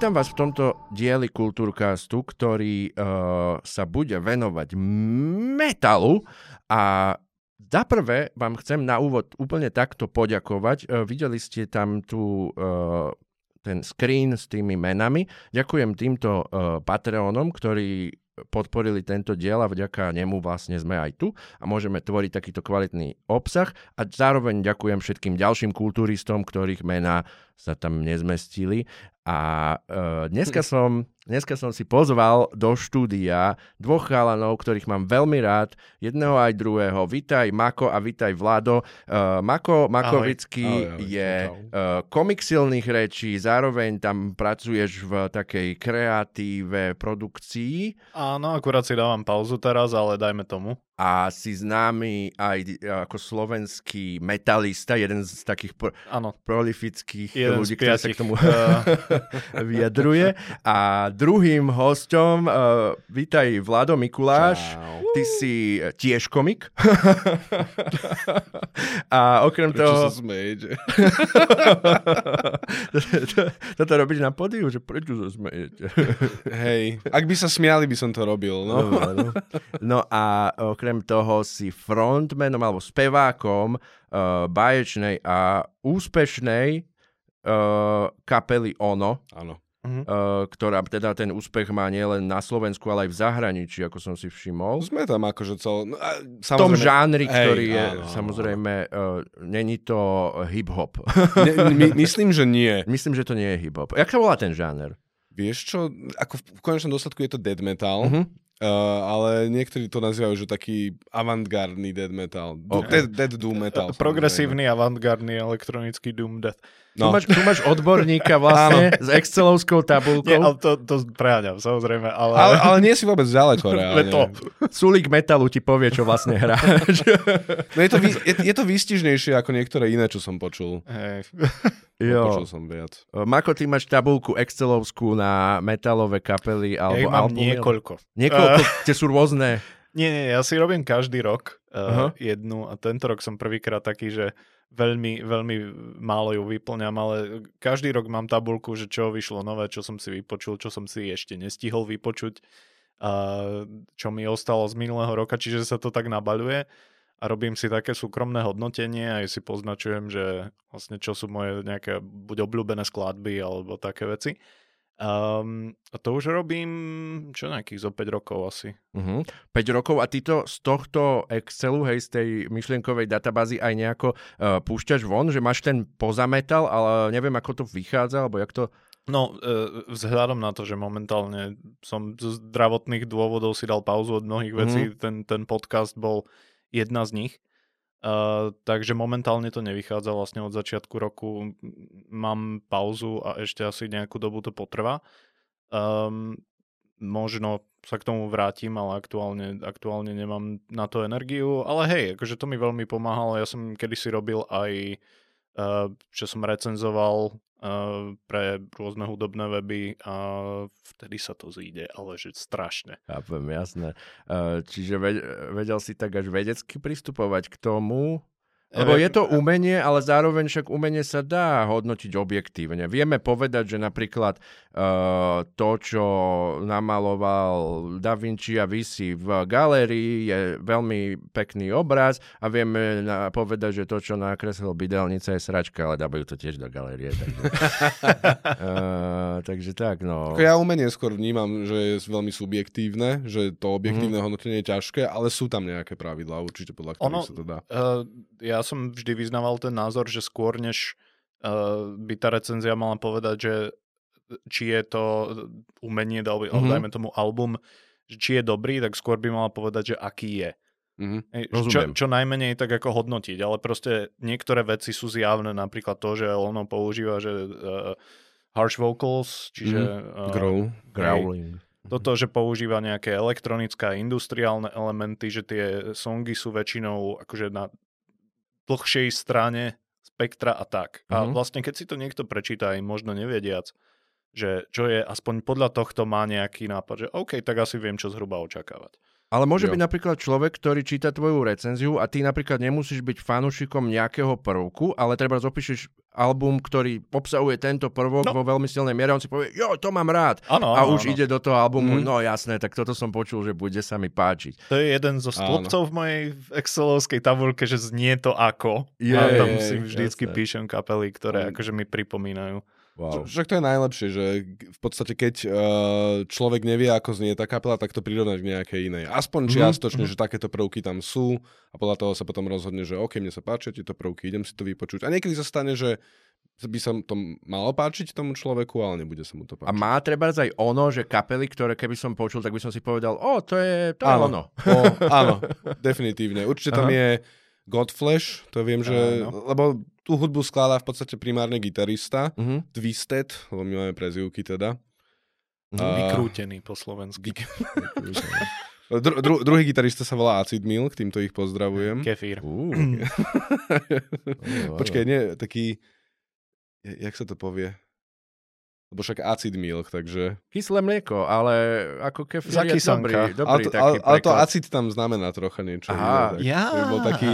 Vítam vás v tomto dieli Kultúrcastu, ktorý uh, sa bude venovať metalu a za prvé vám chcem na úvod úplne takto poďakovať. Uh, videli ste tam tu uh, ten screen s tými menami. Ďakujem týmto uh, Patreonom, ktorí podporili tento diel a vďaka nemu vlastne sme aj tu a môžeme tvoriť takýto kvalitný obsah a zároveň ďakujem všetkým ďalším kulturistom, ktorých mená sa tam nezmestili. A uh, dneska som Dneska som si pozval do štúdia dvoch chalanov, ktorých mám veľmi rád, jedného aj druhého. Vítaj Mako a vítaj Vlado. Uh, Mako Makovický ahoj. Ahoj, je uh, komik silných rečí, zároveň tam pracuješ v takej kreatíve produkcii. Áno, akurát si dávam pauzu teraz, ale dajme tomu a si známy aj ako slovenský metalista, jeden z takých pro, prolifických jeden ľudí, ktorí sa k tomu vyjadruje. A druhým hostom, uh, vítaj Vlado Mikuláš, Čau. ty si tiež komik. a okrem prečo toho... sa smejete? Toto robíš na podiu, že prečo sa smejete? Hej, ak by sa smiali, by som to robil. No, no, no. no a okrem okrem toho si frontmanom alebo spevákom uh, báječnej a úspešnej uh, kapely Ono. Áno. Uh-huh. Uh, ktorá teda ten úspech má nielen na Slovensku, ale aj v zahraničí, ako som si všimol. Sme tam akože cel... No, v tom žánri, hej, ktorý je, áno, samozrejme, uh, není to hip-hop. ne, my, myslím, že nie. Myslím, že to nie je hip-hop. Jak sa volá ten žáner? Vieš čo, ako v konečnom dôsledku je to dead metal, uh-huh. Uh, ale niektorí to nazývajú, že taký avantgardný dead metal. Okay. Dead, dead doom metal. Progresívny avantgardný elektronický doom death. No. Tu, máš, tu máš odborníka vlastne s Excelovskou tabulkou. Nie, ale to, to preháňam, samozrejme. Ale... Ale, ale nie si vôbec ďaleko reálne. To. Sulík metalu ti povie, čo vlastne hráš. no je, to, je, je to výstižnejšie ako niektoré iné, čo som počul. Hej. Jo. Počul som viac. Mako, ty máš tabulku Excelovskú na metalové kapely alebo ja mám albumy? niekoľko. Niekoľko, uh, tie sú rôzne. Nie, nie, ja si robím každý rok uh, uh-huh. jednu a tento rok som prvýkrát taký, že veľmi, veľmi málo ju vyplňam, ale každý rok mám tabulku, že čo vyšlo nové, čo som si vypočul, čo som si ešte nestihol vypočuť, a čo mi ostalo z minulého roka, čiže sa to tak nabaľuje a robím si také súkromné hodnotenie aj si poznačujem, že vlastne čo sú moje nejaké buď obľúbené skladby alebo také veci. Um, a to už robím čo nejakých zo 5 rokov asi. Uh-huh. 5 rokov a ty to z tohto Excelu, hej, z tej myšlienkovej databázy aj nejako uh, púšťaš von, že máš ten pozametal, ale neviem, ako to vychádza, alebo jak to... No, uh, vzhľadom na to, že momentálne som z zdravotných dôvodov si dal pauzu od mnohých vecí, uh-huh. ten, ten podcast bol jedna z nich. Uh, takže momentálne to nevychádza vlastne od začiatku roku. Mám pauzu a ešte asi nejakú dobu to potrvá. Um, možno sa k tomu vrátim, ale aktuálne, aktuálne nemám na to energiu. Ale hej, akože to mi veľmi pomáhalo. Ja som kedysi robil aj, čo som recenzoval uh, pre rôzne hudobné weby a vtedy sa to zíde, ale že strašne. Chápem, jasné. Uh, čiže vedel si tak až vedecky pristupovať k tomu, lebo je to umenie, ale zároveň však umenie sa dá hodnotiť objektívne. Vieme povedať, že napríklad uh, to, čo namaloval Da Vinci a vysí v galérii, je veľmi pekný obraz a vieme na, povedať, že to, čo nakreslil Bidelnica, je sračka, ale dávajú to tiež do galérie. Takže, uh, takže tak, no. Ja umenie skôr vnímam, že je veľmi subjektívne, že to objektívne mm. hodnotenie je ťažké, ale sú tam nejaké pravidlá určite, podľa ktorých ono, sa to dá. Uh, ja ja som vždy vyznával ten názor, že skôr než uh, by tá recenzia mala povedať, že či je to umenie, mm-hmm. dajme tomu album, či je dobrý, tak skôr by mala povedať, že aký je. Mm-hmm. Čo, čo najmenej tak ako hodnotiť, ale proste niektoré veci sú zjavné, napríklad to, že ono používa, že uh, harsh vocals, čiže... Mm-hmm. Uh, Growl, growling. Toto, že používa nejaké elektronické a industriálne elementy, že tie songy sú väčšinou akože na dlhšej strane spektra a tak. Mm-hmm. A mhm. vlastne keď si to niekto prečíta aj možno nevediac, že čo je, aspoň podľa tohto má nejaký nápad, že OK, tak asi viem, čo zhruba očakávať. Ale môže Jo. byť napríklad človek, ktorý číta tvoju recenziu a ty napríklad nemusíš byť fanúšikom nejakého prvku, ale treba opíšeš album, ktorý obsahuje tento prvok No. vo veľmi silnej miere, on si povie, jo, to mám rád. Áno, a áno, už áno. ide do toho albumu, Mhm. no jasné, tak toto som počul, že bude sa mi páčiť. To je jeden zo stĺpcov v mojej excelovskej tabulke, že znie to ako. Je, a tam si vždycky jasné. píšem kapely, ktoré Mm. akože mi pripomínajú. Wow. Však to je najlepšie, že v podstate keď uh, človek nevie, ako znie tá kapela, tak to prirovnať k nejakej inej. Aspoň Mhm, čiastočne, že takéto prvky tam sú a podľa toho sa potom rozhodne, že OK, mne sa páčia tieto prvky, idem si to vypočuť. A niekedy sa stane, že by sa to malo páčiť tomu človeku, ale nebude sa mu to A páčiť. má treba aj ono, že kapely, ktoré keby som počul, tak by som si povedal, o, to je, to je Áno. ono. O, áno, definitívne. Určite tam Aha. je Godflesh, to viem, že... Áno. Lebo tú hudbu skladá v podstate primárne gitarista, Mhm. Twisted, lebo my máme prezývky teda. A- Vykrútený po slovensky. Dru, dru, druhý gitarista sa volá Acid Milk, týmto ich pozdravujem. Kefír. Počkaj, nie, taký... ja- Jak sa to povie? Lebo však acid milk, takže... Kyslé mlieko, ale ako kefír je dobrý, dobrý Ale to, taký ale, ale to acid tam znamená trocha niečo. Aha. iné, tak by bol taký...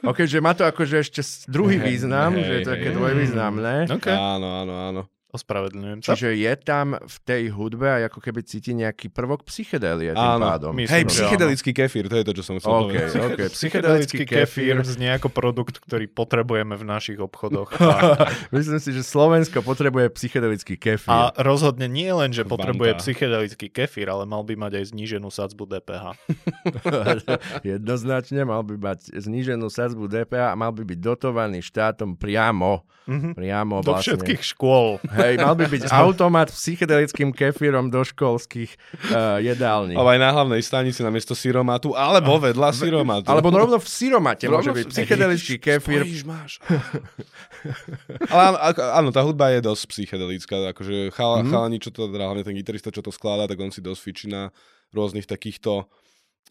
Ok, že má to akože ešte druhý význam, hej, že je to také hej. dvojvýznamné. OK, Áno, áno, áno. Ospravedlňujem sa. Čiže je tam v tej hudbe aj ako keby cíti nejaký prvok psychedelie tým Áno. pádom. My- Hej, Myslím, že psychedelický kefír, to je to, čo som chcel OK, povedať. OK. Psychedelický kefír znie ako produkt, ktorý potrebujeme v našich obchodoch. Myslím si, že Slovensko potrebuje psychedelický kefír. A rozhodne nie len, že potrebuje psychedelický kefír, ale mal by mať aj zníženú sadzbu DPH. Jednoznačne mal by mať zníženú sadzbu DPH a mal by byť dotovaný štátom priamo. Mhm. Priamo Do vlastne. všetkých škôl. Hej, mal by byť automat s psychedelickým kefírom do školských uh, jedální. Ale aj na hlavnej stanici namiesto syromatu, alebo vedľa syromatu. Alebo rovno v syromate môže Rovno byť v- psychedelický kefír. spojíš, máš. Ale áno, tá hudba je dosť psychedelická. Akože chala, mm. chalani, čo to, teda hlavne ten gitarista, čo to skladá, tak on si dosť fičí na rôznych takýchto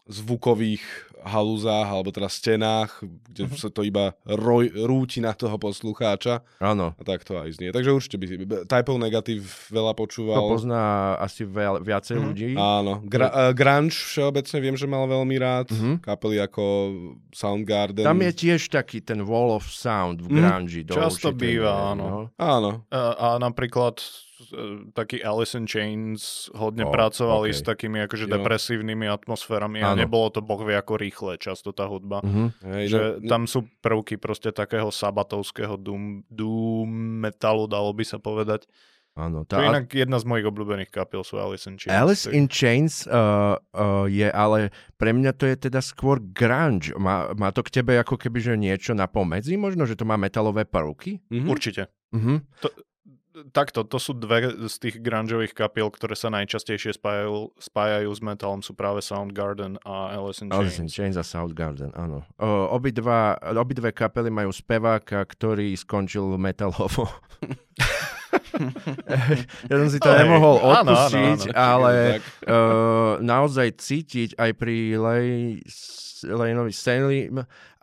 zvukových halúzách, alebo teda stenách, kde Mhm. sa to iba roj, rúti na toho poslucháča. Áno. A tak to aj znie. Takže určite by si... Typov negatív veľa To počúval. pozná asi veľ, viacej Mhm. ľudí. Áno. Gra- uh, grunge všeobecne viem, že mal veľmi rád. Mhm. Kapely ako Soundgarden. Tam je tiež taký ten wall of sound v Mhm. grunge. do Často býva, áno. no. Áno. A, a napríklad taký Alice in Chains hodne O, pracovali okej. s takými akože Jo. depresívnymi atmosférami a Áno. nebolo to boh vie ako rýchle často tá hudba. Mhm. Hej, Že no, tam sú prvky proste takého sabatovského doom, doom metalu, dalo by sa povedať. Áno. To Tá, je inak jedna z mojich obľúbených kapiel sú Alice in Chains. Alice tak- in Chains uh, uh, je ale, pre mňa to je teda skôr grunge. Má, má to k tebe ako keby, že niečo na pomedzi možno, že to má metalové prvky? mhm. Určite. Mhm. Takto, to sú dve z tých grungeových kapiel, ktoré sa najčastejšie spájajú, spájajú s metalom, sú práve Soundgarden a Alice in Alice in Chains. Chains a Soundgarden, áno. Uh, obidva, obidve kapely majú speváka, ktorý skončil metalovo. ja som si to Hej. nemohol Áno, áno, odpustiť, áno, ale uh, naozaj cítiť aj pri Lej, Lejnovi Stanley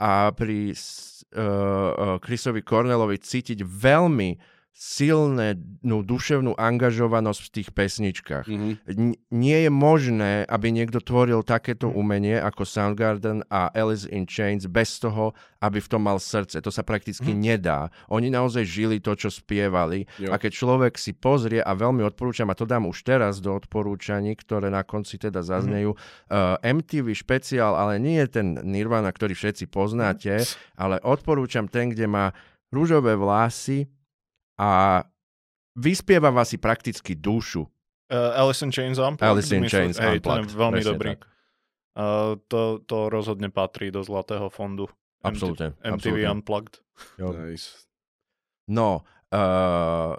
a pri uh, Chrisovi Cornelovi cítiť veľmi silné no, duševnú angažovanosť v tých pesničkách. Mhm. N- nie je možné, aby niekto tvoril takéto umenie ako Soundgarden a Alice in Chains bez toho, aby v tom mal srdce. To sa prakticky nedá. Oni naozaj žili to, čo spievali. Jo. A keď človek si pozrie, a veľmi odporúčam, a to dám už teraz do odporúčaní, ktoré na konci teda zaznejú, uh, MTV špeciál, ale nie je ten Nirvana, ktorý všetci poznáte, ale odporúčam ten, kde má rúžové vlasy a vyspievava si prakticky dušu. Uh, Alice in Chains Unplugged? Alice in myslím- Chains Hej, ten je Unplugged, veľmi presne dobrý. tak. Uh, to, to rozhodne patrí do zlatého fondu. Absolútne, MTV absolútne. Unplugged. Jo. Nice. No, uh,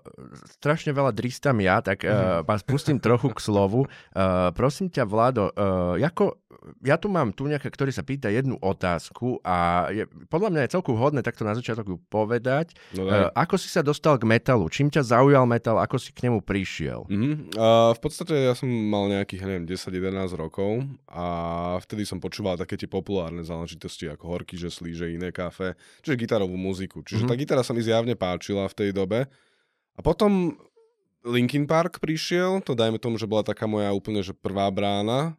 strašne veľa dristám ja, tak uh, vás pustím trochu k slovu. Uh, prosím ťa, Vlado, uh, ako, ja tu mám tu nejaká, ktorý sa pýta jednu otázku a je, podľa mňa je celku vhodné takto na začiatok ju povedať. No, Uh, ako si sa dostal k metalu? Čím ťa zaujal metal? Ako si k nemu prišiel? Mhm. Uh, v podstate ja som mal nejakých, neviem, 10-11 rokov a vtedy som počúval také tie populárne záležitosti ako Horky, že slíže iné kafe, čiže gitarovú muziku. Čiže Mhm. tá gitara sa mi zjavne páčila v tej dobe. A potom Linkin Park prišiel, to dajme tomu, že bola taká moja úplne že prvá brána.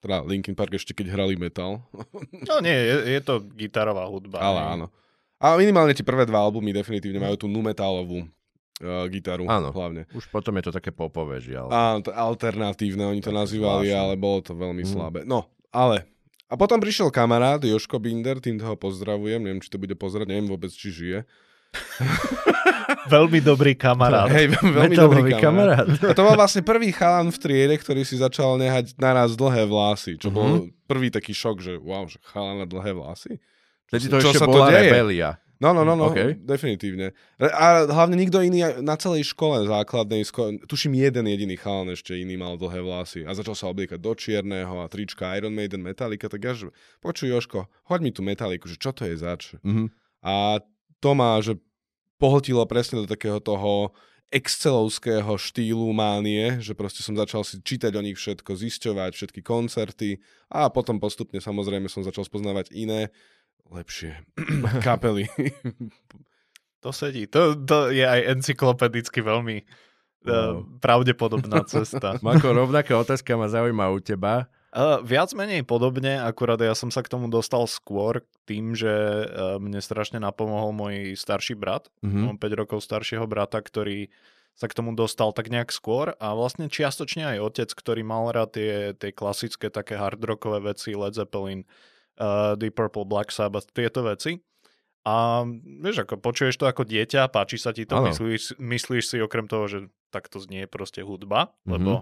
Teda Linkin Park ešte keď hrali metal. No nie, je, je to gitarová hudba. Ale áno. A minimálne tie prvé dva albumy definitívne majú tú nu metalovú uh, gitaru Áno. hlavne. Už potom je to také popové, žiaľ. A to alternatívne oni to Také nazývali, zvláštne. ale bolo to veľmi Mm. slabé. No, ale... A potom prišiel kamarát Joško Binder, týmto ho pozdravujem, neviem, či to bude pozerať, neviem vôbec, či žije. Veľmi dobrý kamarát. Hej, veľmi Metalový dobrý kamarát. kamarát. A to bol vlastne prvý chalan v triede, ktorý si začal nehať naraz dlhé vlasy, čo bol Mhm. prvý taký šok, že wow, že chalan na dlhé vlasy. Vtedy Čo- to čo ešte sa to bola deje? rebelia. No, no, no, no, OK. definitívne. A hlavne nikto iný na celej škole základnej, sko- tuším jeden jediný chalan ešte iný mal dlhé vlasy a začal sa obliekať do čierneho a trička Iron Maiden, Metallica, tak ja že, počuj Joško, hoď mi tú Metalliku, že čo to je zač? Mhm. A to ma, že pohltilo presne do takého toho excelovského štýlu mánie, že proste som začal si čítať o nich všetko, zisťovať všetky koncerty a potom postupne samozrejme som začal spoznávať iné, lepšie kapely. To sedí. To, to je aj encyklopedicky veľmi uh, pravdepodobná cesta. Mako, rovnaká otázka ma zaujíma u teba. Uh, viac menej podobne, akurát ja som sa k tomu dostal skôr tým, že uh, mne strašne napomohol môj starší brat. Mhm. Mám 5 rokov staršieho brata, ktorý sa k tomu dostal tak nejak skôr a vlastne čiastočne aj otec, ktorý mal rád tie, tie klasické také hard rockové veci, Led Zeppelin, uh, Deep Purple, Black Sabbath, tieto veci. A vieš, ako počuješ to ako dieťa, páči sa ti to, Áno. myslíš, myslíš si okrem toho, že takto znie proste hudba, Mhm. lebo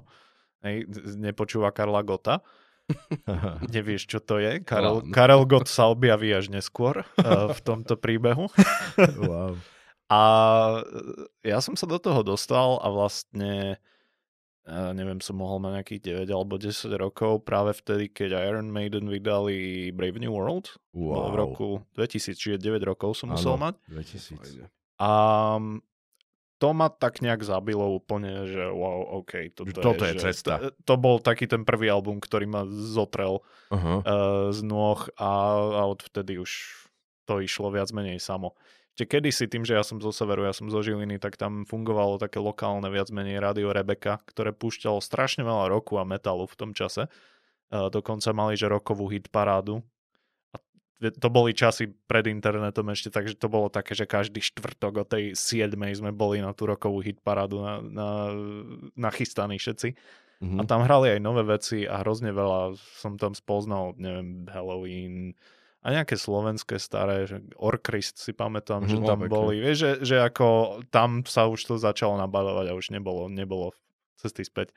hej, nepočúva Karla Gota. Nevieš, čo to je. Karel, Áno. Karel Gott sa objaví až neskôr uh, v tomto príbehu. wow. A e, ja som sa do toho dostal a vlastne ja neviem, som mohol mať nejakých 9 alebo 10 rokov práve vtedy, keď Iron Maiden vydali Brave New World. Bolo wow. v roku 2000, čiže 9 rokov som musel Áno. mať. 2000. A to ma tak nejak zabilo úplne, že wow, OK, toto, Toto je že cesta. To, to bol taký ten prvý album, ktorý ma zotrel Aha. uh, z nôh a, a odvtedy už to išlo viac menej samo. Ešte kedysi tým, že ja som zo severu, ja som zo Žiliny, tak tam fungovalo také lokálne viac menej rádio Rebeka, ktoré púšťalo strašne veľa roku a metalu v tom čase. Uh, dokonca mali, že rokovú hit parádu. To boli časy pred internetom ešte, takže to bolo také, že každý štvrtok o tej 7 sme boli na tú rokovú hit parádu na, na, nachystaní všetci. Mhm. A tam hrali aj nové veci a hrozne veľa som tam spoznal, neviem, Halloween a nejaké slovenské staré, že Orkrist si pamätám, Mhm, že no, tam pekne. boli. Vieš, že, že ako tam sa už to začalo nabalovať a už nebolo, nebolo cesty späť.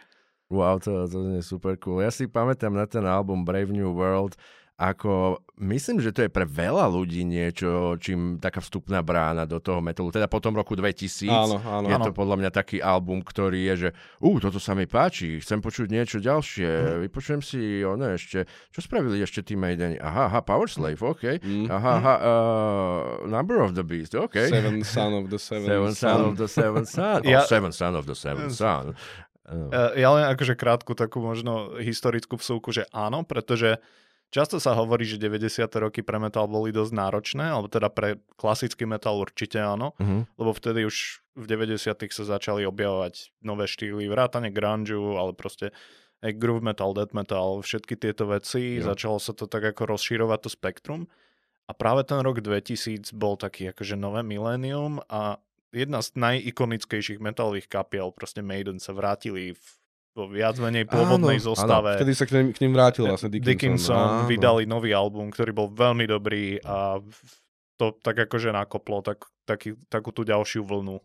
Wow, to, to je super cool. Ja si pamätám na ten album Brave New World, ako myslím, že to je pre veľa ľudí niečo, čím taká vstupná brána do toho metalu. Teda po tom roku 2000 Áno, áno. je Áno. to podľa mňa taký album, ktorý je, že uh, toto sa mi páči, chcem počuť niečo ďalšie, vypočujem si ono ešte, čo spravili ešte tí Maideni? Aha, aha, Power Slave, OK. Mm. Aha, aha, uh, Number of the Beast, OK. Seven Son of the Seven, Seven Son of the Seven Son. Ja- Oh, Seven Son of the Seven Son. Uh, Uh, Ja len akože krátku takú možno historickú vsúku, že áno, pretože často sa hovorí, že 90. roky pre metal boli dosť náročné, alebo teda pre klasický metal určite áno, uh-huh. lebo vtedy už v 90. sa začali objavovať nové štýly, vrátane grunge, ale proste aj groove metal, death metal, všetky tieto veci, Jo. začalo sa to tak ako rozširovať to spektrum a práve ten rok 2000 bol taký akože nové milénium a jedna z najikonickejších metalových kapiel, proste Maiden sa vrátili v, vo viac menej pôvodnej Áno, áno, zostave. Vtedy sa k ním, k ním vrátil vlastne Dickinson. Dickinson Áno. vydali nový album, ktorý bol veľmi dobrý a to tak akože nakoplo tak, taký, takú tú ďalšiu vlnu,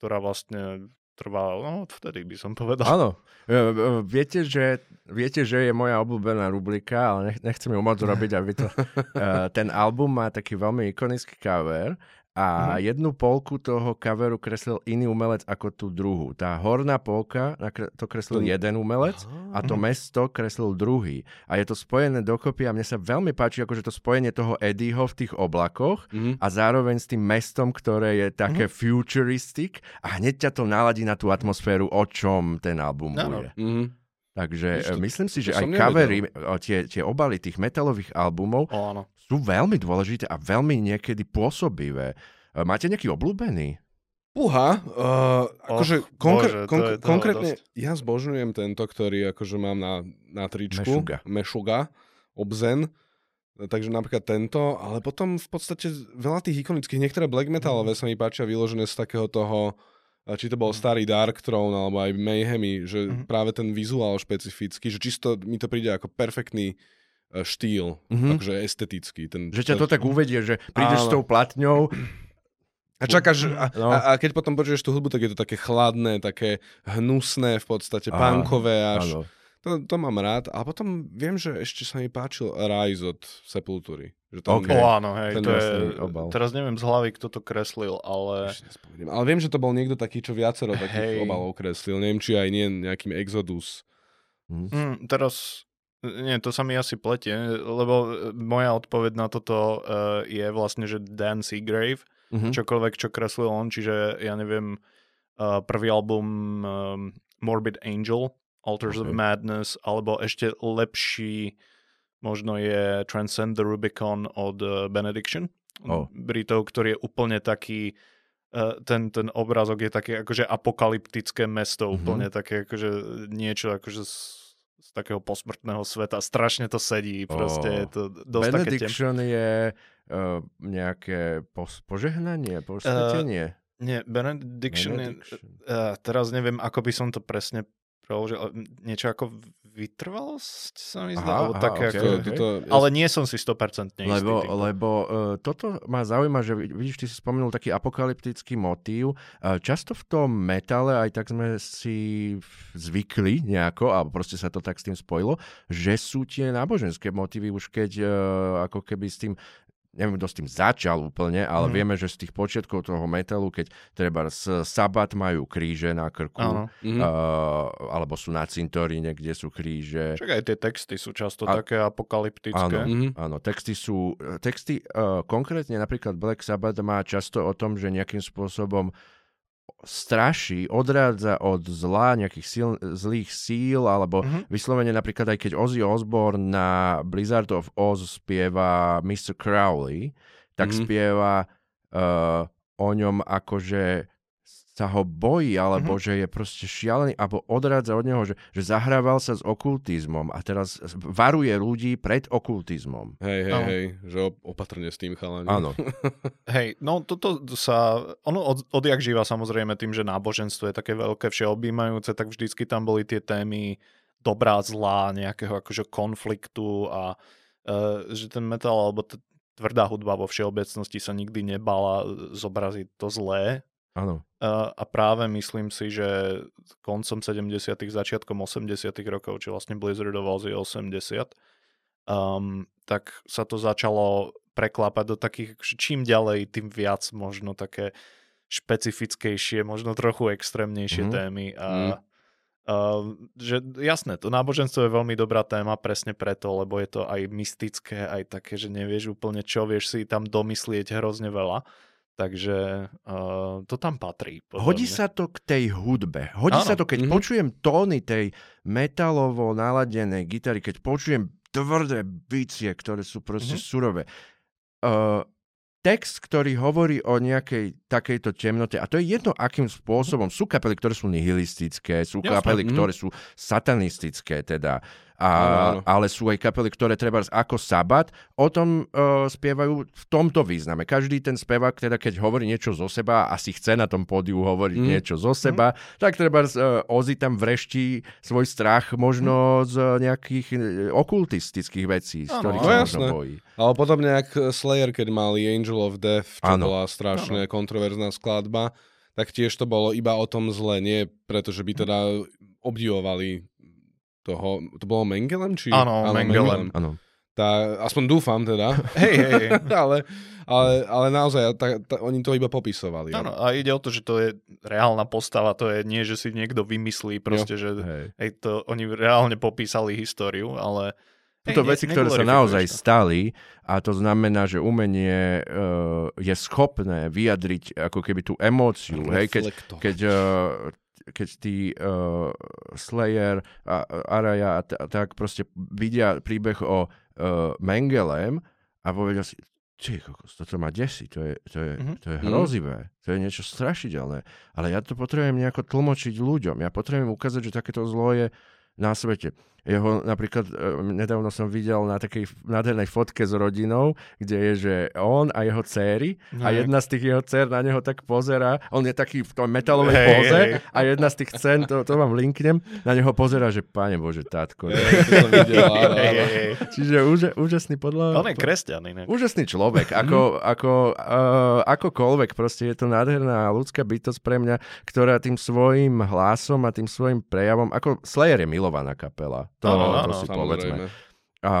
ktorá vlastne trvala, no vtedy by som povedal. Áno. E, e, Viete že, viete, že je moja obľúbená rubrika, ale nech, nechcem ju moc robiť, aby to... E, ten album má taký veľmi ikonický cover a jednu polku toho coveru kreslil iný umelec ako tú druhú. Tá horná polka to kreslil Ten- jeden umelec a to mesto kreslil druhý. A je to spojené dokopy a mne sa veľmi páči akože to spojenie toho Eddieho v tých oblakoch Mhm. a zároveň s tým mestom, ktoré je také Mhm. futuristic a hneď ťa to naladí na tú atmosféru, o čom ten album Áno. bude. Mhm. Takže Víš to- e, myslím si, že to aj covery, tie, tie obaly tých metalových albumov O, áno. Sú veľmi dôležité a veľmi niekedy pôsobivé. E, Máte nejaký obľúbený? Puha, uh, akože Och, konkr- bože, to je toho konkrétne dosť. ja zbožňujem tento, ktorý akože mám na, na tričku. Mešuga. Mešuga, Obzen. Takže napríklad tento, ale potom v podstate veľa tých ikonických, niektoré black metalové sa mi páčia vyložené z takého toho, či to bol starý Dark Throne alebo aj Mayhemy, že Mhm. práve ten vizuál špecifický, že čisto mi to príde ako perfektný e, štýl, Mhm. akože estetický. Ten, Že ťa to tak uvedie, že prídeš s Áno. tou platňou, A čakáš, a, No. a, a keď potom počuješ tú hudbu, tak je to také chladné, také hnusné v podstate, Á, punkové až. áno. To, to mám rád. A potom viem, že ešte sa mi páčil Rise od Sepultury. Že tam, OK. O áno, hej, Ten to je, obal. teraz neviem z hlavy, kto to kreslil, ale. Ale viem, že to bol niekto taký, čo viacero takých Hej. obalov kreslil. Neviem, či aj nie nejakým Exodus. Hm. mm, teraz, nie, to sa mi asi pletie, lebo e, moja odpoveď na toto uh, je vlastne, že Dan Seagrave, Mhm. čokoľvek, čo kreslil on, čiže ja neviem, uh, prvý album um, Morbid Angel, Altars Ok. of Madness, alebo ešte lepší možno je Transcend the Rubicon od uh, Benediction, Oh. Britov, ktorý je úplne taký uh, ten, ten obrázok je také akože apokalyptické mesto, Mhm. úplne také akože niečo akože z, z takého posmrtného sveta. Strašne to sedí, proste Oh. je to dosť také tem... Benediction je uh, nejaké pos- požehnanie, posvetenie. Nie, Benediction, je, Benediction. uh, teraz neviem, ako by som to presne preložil, niečo ako vytrvalosť sa mi zdá, Aha, aha, také ok, ako... To, ok. to, to, Ale nie som si 100% istý. Lebo, lebo uh, toto ma zaujíma, že vid- vidíš, ty si spomenul taký apokalyptický motív. Uh, často v tom metale, aj tak sme si zvykli nejako, alebo proste sa to tak s tým spojilo, že sú tie náboženské motívy už keď uh, ako keby s tým neviem, kto s tým začal úplne, ale Mhm. vieme, že z tých počiatkov toho metalu, keď treba z sabat majú kríže na krku, Áno. Mhm. uh, alebo sú na cintoríne, kde sú kríže. Však aj tie texty sú často A- také apokalyptické. Áno. Mhm. Áno, texty sú, texty uh, konkrétne napríklad Black Sabbath má často o tom, že nejakým spôsobom straší, odrádza od zla, nejakých síl, zlých síl, alebo Mhm. vyslovene napríklad aj keď Ozzy Osbourne na Blizzard of Oz spieva Mr. Crowley, tak Mhm. spieva uh, o ňom ako, že sa ho bojí, alebo Mhm. že je proste šialený, alebo odrádza od neho, že, že zahrával sa s okultizmom a teraz varuje ľudí pred okultizmom. Hej, hej, Áno. hej, že op- opatrne s tým chalani. Áno. Hej, no toto sa, ono od, odjak živa samozrejme tým, že náboženstvo je také veľké, všeobjímajúce, tak vždycky tam boli tie témy dobrá, zlá, nejakého akože konfliktu a uh, že ten metal alebo t- tvrdá hudba vo všeobecnosti sa nikdy nebala zobraziť to zlé, Áno. A práve myslím si, že koncom 70 začiatkom 80 rokov, či vlastne Blizzard of Oz je 80, um, tak sa to začalo preklápať do takých, čím ďalej, tým viac možno také špecifickejšie, možno trochu extrémnejšie Mhm. témy a Mhm. uh, že jasné, to náboženstvo je veľmi dobrá téma presne preto, lebo je to aj mystické, aj také, že nevieš úplne čo, vieš si tam domyslieť hrozne veľa. Takže uh, to tam patrí. podľa Hodí sa to k tej hudbe. Hodí Áno. sa to, keď Mhm. počujem tóny tej metalovo naladenej gitary, keď počujem tvrdé bicie, ktoré sú proste Mhm. surové. Uh, text, ktorý hovorí o nejakej takejto temnote, a to je jedno, akým spôsobom. Sú kapely, ktoré sú nihilistické, sú Jasné, kapely, mhm. ktoré sú satanistické, teda. A, Áno, áno. ale sú aj kapely, ktoré treba ako sabat, o tom uh, spievajú v tomto význame. Každý ten spevák, teda keď hovorí niečo zo seba, asi chce na tom pódiu hovoriť Mm. niečo zo seba, tak treba uh, Ozzy tam vreští svoj strach možno z nejakých uh, okultistických vecí, z ktorých no sa možno bojí. Ale podobne jak Slayer, keď mali Angel of Death, čo Áno. bola strašne kontroverzná skladba, tak tiež to bolo iba o tom zle, nie preto, že by teda obdivovali toho, to bolo Mengelem? Či? Áno, Mengelem. Áno. Tá, aspoň dúfam teda. Hej, hej, hej. ale, ale, ale naozaj, tá, tá, oni to iba popisovali. Áno, a ide o to, že to je reálna postava, to je nie, že si niekto vymyslí proste, že Hej. hej, to, oni reálne popísali históriu, ale... Sú to hej, veci, ne- ktoré sa naozaj to. stali a to znamená, že umenie uh, je schopné vyjadriť ako keby tú emóciu. Hej, keď, keď, uh, keď tí uh, Slayer a Araya a, t- a tak proste vidia príbeh o uh, Mengelem a povedia si, ty kokos, toto ma desí, to je, to je, Mhm. to je hrozivé, to je niečo strašidelné. Ale ja to potrebujem nejako tlmočiť ľuďom. Ja potrebujem ukázať, že takéto zlo je na svete. Jeho napríklad, e, nedávno som videl na takej nádhernej fotke s rodinou, kde je, že on a jeho céry a jedna z tých jeho dcer na neho tak pozera, on je taký v tom metalovej Hej, póze hej. a jedna z tých cen, to, to vám linknem, na neho pozera, že páne Bože, tátko. Hej, to som videl, áno, áno. Čiže úže, úžasný podľa... On je kresťan inak. Úžasný človek, ako, ako, uh, akokoľvek, proste je to nádherná ľudská bytosť pre mňa, ktorá tým svojim hlasom a tým svojim prejavom, ako Slayer je milovaná kapela, to, Áno, to áno, si povedzme. Samozrejme. A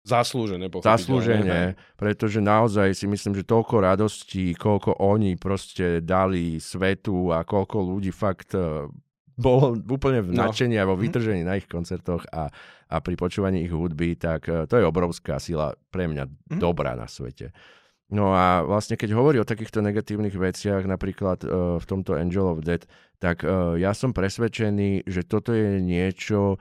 Zaslúžené, pochopiteľne. pretože naozaj si myslím, že toľko radostí, koľko oni proste dali svetu a koľko ľudí fakt eh, bolo úplne v No. nadšení a vo vytržení na ich koncertoch a, a pri počúvaní ich hudby, tak eh, to je obrovská sila pre mňa Mhm. dobrá na svete. No a vlastne keď hovorí o takýchto negatívnych veciach, napríklad uh, v tomto Angel of Death, tak uh, ja som presvedčený, že toto je niečo,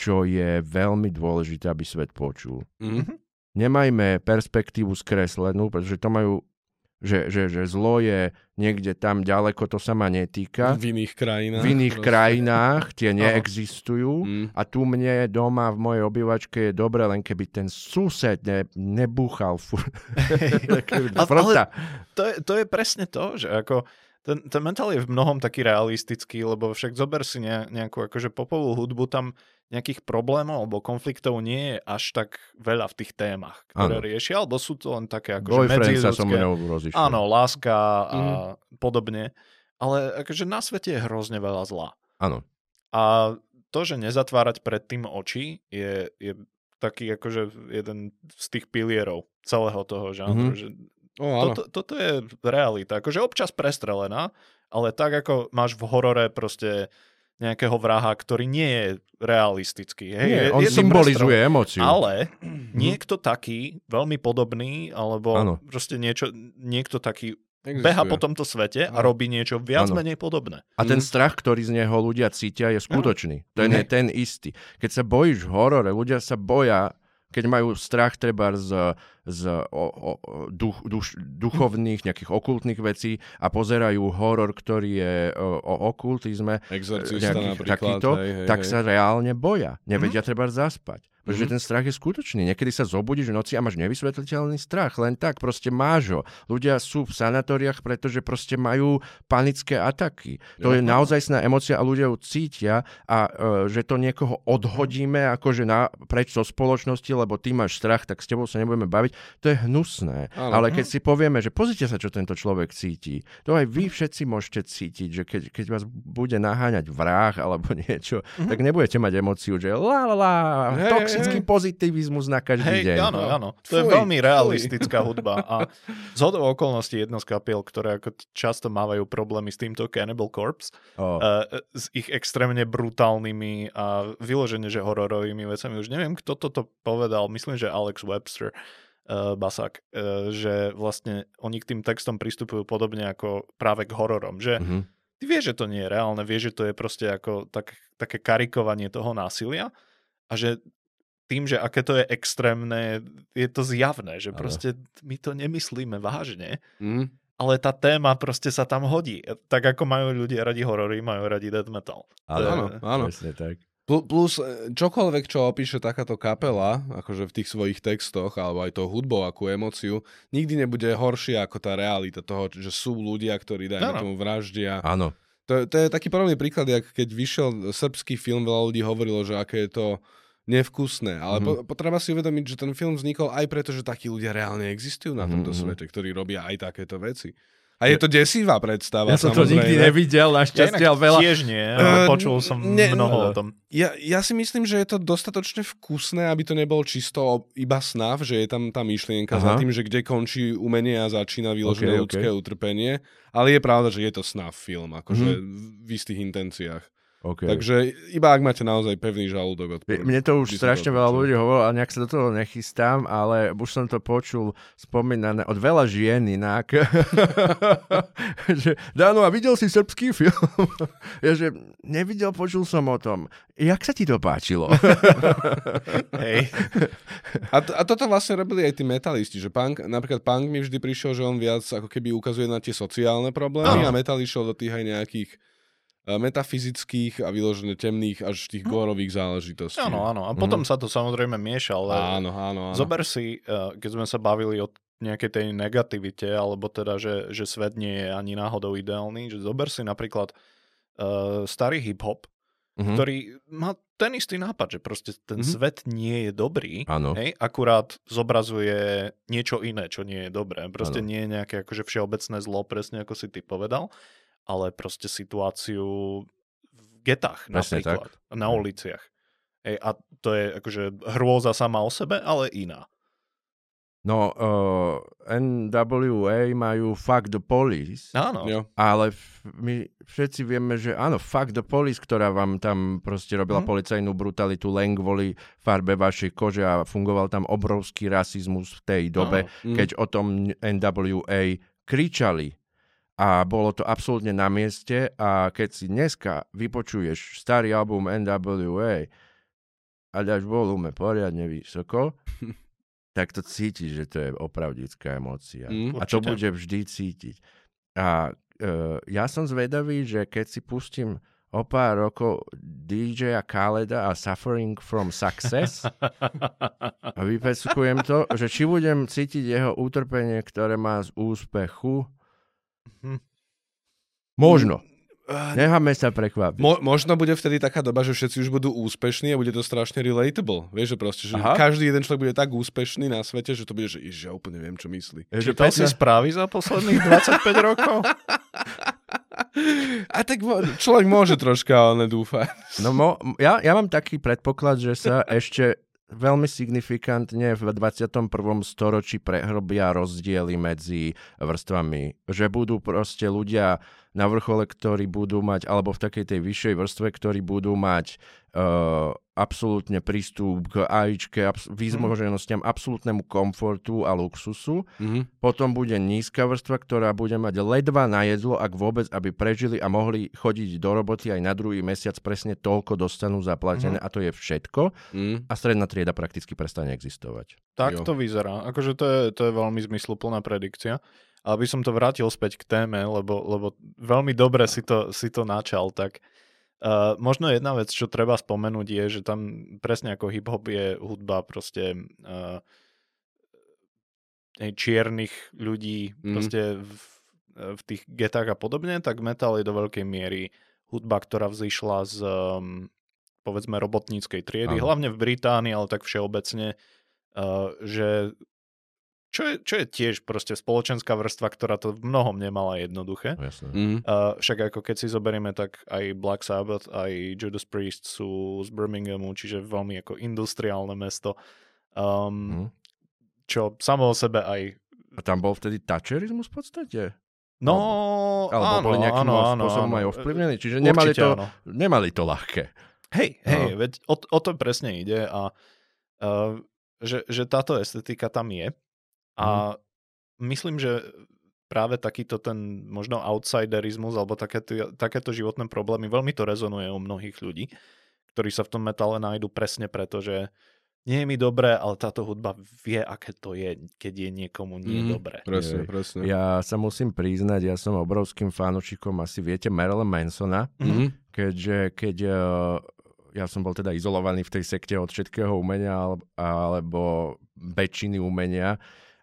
čo je veľmi dôležité, aby svet počul. Mhm. Nemajme perspektívu skreslenú, pretože to majú, že, že, že zlo je niekde tam ďaleko, to sa ma netýka. V iných krajinách. V iných proste. krajinách tie neexistujú. Mm. A tu mne doma v mojej obývačke je dobre, len keby ten sused ne, nebúchal. Ale- to, je, to je presne to, že ako ten, ten metal je v mnohom taký realistický, lebo však zober si ne, nejakú akože popovú hudbu, tam nejakých problémov alebo konfliktov nie je až tak veľa v tých témach, ktoré Áno. riešia, alebo sú to len také akože Boyfriend sa so medziľudské. mnou rozišiel. Áno, láska a Mhm. podobne. Ale akože na svete je hrozne veľa zla. Áno. A to, že nezatvárať pred tým oči, je, je taký akože jeden z tých pilierov celého toho žánru. Mhm. Že O, áno. toto, toto je realita. Akože občas prestrelená, ale tak ako máš v horore proste nejakého vraha, ktorý nie je realistický. Hej, Nie, je, on je symbolizuje emóciu. ale niekto taký, veľmi podobný, alebo Áno. proste niečo, niekto taký Existuje. beha po tomto svete a robí niečo viac Áno. menej podobné. A ten Mhm. strach, ktorý z neho ľudia cítia, je skutočný. Ten je ten istý. Keď sa bojíš v horore, ľudia sa boja, keď majú strach treba z, z o, o, duch, duš, duchovných, nejakých okultných vecí a pozerajú horor, ktorý je o, o okultizme, Exorcista napríklad. takýto, hej, hej, tak hej. sa reálne boja. Nevedia treba zaspať. Pretože Mhm. ten strach je skutočný. Niekedy sa zobudíš v noci a máš nevysvetliteľný strach. Len tak, proste máš ho. Ľudia sú v sanatóriách, pretože proste majú panické ataky. To je Jo. naozajstná emocia a ľudia ju cítia a e, že to niekoho odhodíme akože na, preč zo spoločnosti, lebo ty máš strach, tak s tebou sa nebudeme baviť. To je hnusné. Áno. Ale keď si povieme, že pozrite sa, čo tento človek cíti, to aj vy všetci môžete cítiť, že keď, keď vás bude naháňať vrah alebo niečo, tak nebudete mať emóciu, že la la la, Hej, toxický pozitivizmus na každý Hej, deň. áno, no. áno. To je Fuj, veľmi fuj. realistická hudba a z hodou okolností jedno z kapiel, ktoré ako často mávajú problémy s týmto Cannibal Corpse, O, uh, s ich extrémne brutálnymi a vyložene, že hororovými vecami. Už neviem, kto toto povedal, myslím, že Alex Webster, uh, Basák, uh, že vlastne oni k tým textom pristupujú podobne ako práve k hororom, že mhm. ty vieš, že to nie je reálne, vieš, že to je proste ako tak, také karikovanie toho násilia a že tým, že aké to je extrémne, je to zjavné, že proste my to nemyslíme vážne, Mm. ale tá téma proste sa tam hodí. Tak ako majú ľudia radi horory, majú radi death metal. Áno, áno. Presne tak. Pl- Plus e, čokoľvek, čo opíše takáto kapela, akože v tých svojich textoch, alebo aj tou hudbou, akú emóciu, nikdy nebude horšia ako tá realita toho, že sú ľudia, ktorí, dajme Áno. tomu, vraždia. Áno. To, to je taký podobný príklad, jak keď vyšiel srbský film, veľa ľudí hovorilo, že aké je to nevkusné, ale Mhm. po, potreba si uvedomiť, že ten film vznikol aj preto, že takí ľudia reálne existujú na tomto Mhm, mhm. svete, ktorí robia aj takéto veci. A je to desivá predstava, Ja som to samozrejme. nikdy nevidel, Ja našťastie, inak ale veľa... tiež nie, ale Eh, počul som ne- mnoho no. o tom. Ja, ja si myslím, že je to dostatočne vkusné, aby to nebol čisto iba snav, že je tam tá myšlienka Aha. za tým, že kde končí umenie a začína vyložené Ok, ok. ľudské utrpenie. Ale je pravda, že je to snav film, akože Mhm. v istých intenciách. Okay. Takže iba ak máte naozaj pevný žalúdok. Odpor- Mne to už strašne to veľa ľudí hovorilo a nejak sa do toho nechystám, ale už som to počul spomínané od veľa žien inak. že, Dano, a videl si srbský film? ja, že nevidel, počul som o tom. Jak sa ti to páčilo? Hej. A, to, a toto vlastne robili aj tí metalisti, že punk, napríklad punk mi vždy prišiel, že on viac ako keby ukazuje na tie sociálne problémy Áno. a metal išiel do tých aj nejakých metafyzických a vyložené temných až tých górových záležitostí. Áno, áno. A potom sa to samozrejme mieša, ale Áno, áno, áno. zober si, eh, keď sme sa bavili o nejakej tej negativite, alebo teda, že, že svet nie je ani náhodou ideálny, že zober si napríklad uh, starý hip-hop, Mhm. ktorý má ten istý nápad, že proste ten Mhm. svet nie je dobrý, Áno. hej, akurát zobrazuje niečo iné, čo nie je dobré. Proste Áno. nie je nejaké akože všeobecné zlo, presne ako si ty povedal, ale proste situáciu v getách Presne napríklad, na Hej. uliciach. Hej, a to je akože hrôza sama o sebe, ale iná. No, uh, NWA majú Fuck the Police, Áno. Jo. ale f- my všetci vieme, že áno, Fuck the Police, ktorá vám tam proste robila Mhm. policajnú brutalitu len kvôli farbe vašej kože a fungoval tam obrovský rasizmus v tej dobe, Áno. Mm. keď o tom NWA kričali. A bolo to absolútne na mieste a keď si dneska vypočuješ starý album NWA a dáš volume poriadne vysoko, tak to cítiš, že to je opravdická emócia. Mm. A to Určite. bude vždy cítiť. A e, ja som zvedavý, že keď si pustím o pár rokov DJ a Khaleda a Suffering from Success a vypeskujem to, že či budem cítiť jeho utrpenie, ktoré má z úspechu. Mhm. Možno. Eh, Necháme sa prekvapiť. Mo- možno bude vtedy taká doba, že všetci už budú úspešní a bude to strašne relatable. Vieš, že proste, že Aha. každý jeden človek bude tak úspešný na svete, že to bude, že ja úplne viem, čo myslí. Je, že Čítal si správy za posledných 25 rokov? A tak človek môže troška, ale nedúfa. No mo, ja, ja mám taký predpoklad, že sa ešte veľmi signifikantne v 21. storočí prehlbia rozdiely medzi vrstvami. Že budú proste ľudia na vrchole, ktorí budú mať, alebo v takej tej vyššej vrstve, ktorí budú mať uh, absolútne prístup k AIčke, abs- výzmoženostiam, absolútnemu komfortu a luxusu. Mhm. Potom bude nízka vrstva, ktorá bude mať ledva na jedlo, ak vôbec, aby prežili a mohli chodiť do roboty aj na druhý mesiac presne toľko dostanú zaplatené a to je všetko. Mm. A stredná trieda prakticky prestane existovať. Tak Jo. to vyzerá. Akože to je, to je veľmi zmysluplná predikcia. Ale by som to vrátil späť k téme, lebo, lebo veľmi dobre si to, si to načal. Tak uh, možno jedna vec, čo treba spomenúť je, že tam presne ako hip-hop je hudba proste uh, čiernych ľudí Mhm. proste v, v tých getách a podobne, tak metal je do veľkej miery hudba, ktorá vzýšla z um, povedzme robotníckej triedy, Áno. hlavne v Británii, ale tak všeobecne, uh, že čo je, čo je tiež proste spoločenská vrstva, ktorá to v mnohom nemala jednoduché. No, jasné. Mm. Uh, však ako keď si zoberieme, tak aj Black Sabbath, aj Judas Priest sú z Birminghamu, čiže veľmi ako industriálne mesto. Um, Mhm. Čo samo o sebe aj... A tam bol vtedy tačerizmus v podstate? No, Alebo áno, boli nejakým áno, áno, spôsobom áno. aj ovplyvnení? Čiže nemali Určite to, áno. nemali to ľahké. Hej, hej, No. veď o, o to presne ide a uh, že, že táto estetika tam je a myslím, že práve takýto ten možno outsiderizmus alebo takéto, takéto životné problémy, veľmi to rezonuje u mnohých ľudí, ktorí sa v tom metále nájdu presne preto, že nie je mi dobré, ale táto hudba vie, aké to je, keď je niekomu nie Mhm. dobré. Presne, presne. Ja sa musím priznať, ja som obrovským fanúšikom, asi viete, Marilyn Mansona, Mhm. keďže keď eh, ja som bol teda izolovaný v tej sekte od všetkého umenia alebo, alebo väčšiny umenia,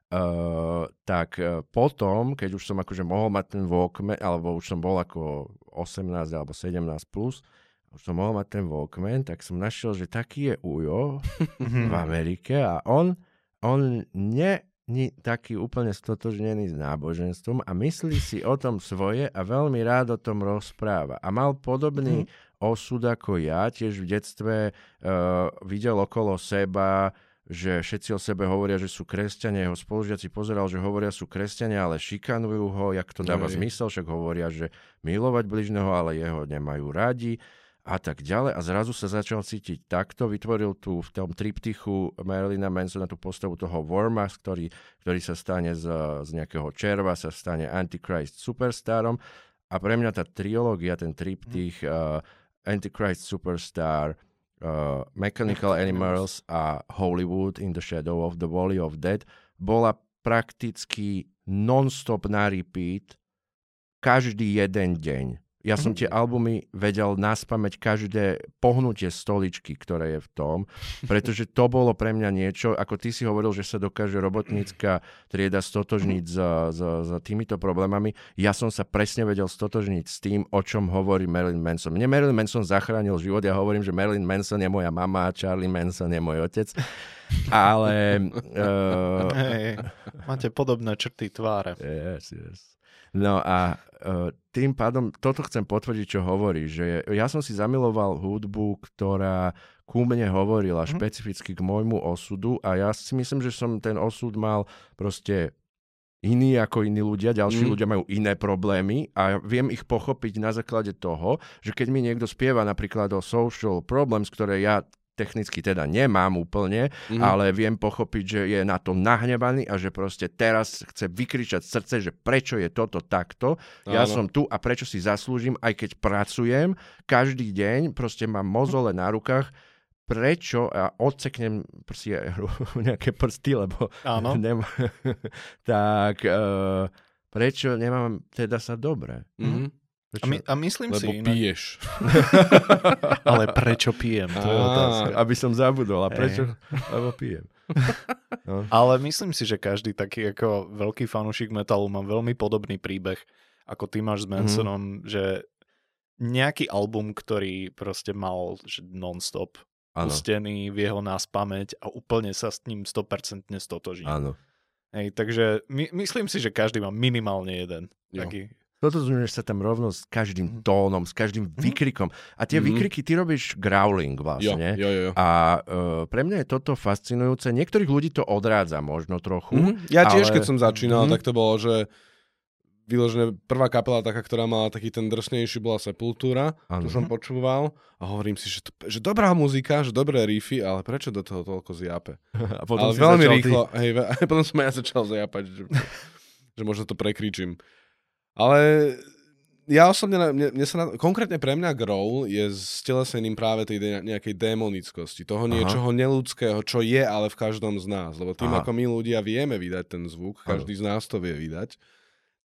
eh, tak eh, potom, keď už som akože mohol mať ten Walkman, alebo už som bol ako 18 alebo 17 plus, už som mohol mať ten Walkman, tak som našiel, že taký je Ujo Mhm. v Amerike a on, on nie ni taký úplne stotožnený s náboženstvom a myslí si o tom svoje a veľmi rád o tom rozpráva. A mal podobný osud ako ja, tiež v detstve uh, videl okolo seba, že všetci o sebe hovoria, že sú kresťania, jeho spolužiaci pozeral, že hovoria sú kresťania, ale šikanujú ho, jak to dáva Hej. zmysel, však hovoria, že milovať bližného, ale jeho nemajú radi. a tak ďalej a zrazu sa začal cítiť takto, vytvoril tu v tom triptychu Marilyna Mansona tú postavu toho Worma, ktorý, ktorý sa stane z, z nejakého červa, sa stane Antichrist superstarom a pre mňa tá triológia, ten triptych uh, Antichrist Superstar, uh, Mechanical Animals a Hollywood in the Shadow of the Valley of Dead bola prakticky non-stop na repeat každý jeden deň. Ja som tie albumy vedel naspamäť každé pohnutie stoličky, ktoré je v tom, pretože to bolo pre mňa niečo, ako ty si hovoril, že sa dokáže robotnícka trieda stotožniť s, s, s týmito problémami. Ja som sa presne vedel stotožniť s tým, o čom hovorí Marilyn Manson. Mne Marilyn Manson zachránil život, ja hovorím, že Marilyn Manson je moja mama a Charlie Manson je môj otec. Ale... Uh... Hey, máte podobné črty tváre. Yes, yes. No a uh, tým pádom toto chcem potvrdiť, čo hovorí, že ja som si zamiloval hudbu, ktorá ku mne hovorila mm. špecificky k môjmu osudu a ja si myslím, že som ten osud mal proste iný ako iní ľudia, ďalší mm. ľudia majú iné problémy a viem ich pochopiť na základe toho, že keď mi niekto spieva napríklad o social problems, ktoré ja technicky teda nemám úplne, mm-hmm. ale viem pochopiť, že je na to nahnevaný a že proste teraz chce vykričať srdce, že prečo je toto takto, Áno. ja som tu a prečo si zaslúžim, aj keď pracujem, každý deň proste mám mozole na rukách, prečo a odseknem proste nejaké prsty, lebo Áno. Nem, tak uh, prečo nemám teda sa dobre? Mm-hmm. A, my, a myslím Lebo si... Lebo piješ. Ale prečo pijem? To je otázka. Aby som zabudol. A prečo? Lebo pijem. No. Ale myslím si, že každý taký ako veľký fanúšik metalu má veľmi podobný príbeh, ako ty máš s mhm. Mansonom, mm. že nejaký album, ktorý proste mal že non-stop ano. pustený v jeho nás pamäť a úplne sa s ním 100% stotoží. Áno. Hej, takže my, myslím si, že každý má minimálne jeden jo. taký Stotožňuješ sa tam rovno s každým mhm. tónom, s každým mhm. výkrikom. A tie mm-hmm. výkriky ty robíš growling vlastne. Jo, jo, jo. A uh, pre mňa je toto fascinujúce. Niektorých ľudí to odrádza možno trochu. Mm-hmm. Ja tiež, ale... keď som začínal, mm-hmm. tak to bolo, že vyložené prvá kapela taká, ktorá mala taký ten drsnejší, bola Sepultura, ano. to som počúval a hovorím si, že, to, že dobrá muzika, že dobré riffy, ale prečo do toho toľko zjape? A potom ale veľmi rýchlo, ty... hej, potom som ja začal zjapať, že, že možno to prekričím. Ale ja osobne, mne, mne sa na, konkrétne pre mňa Growl je stelesením práve tej de, nejakej démonickosti, toho Aha. niečoho neludského, čo je ale v každom z nás. Lebo tým, Aha. ako my ľudia vieme vydať ten zvuk, každý Aha. z nás to vie vydať,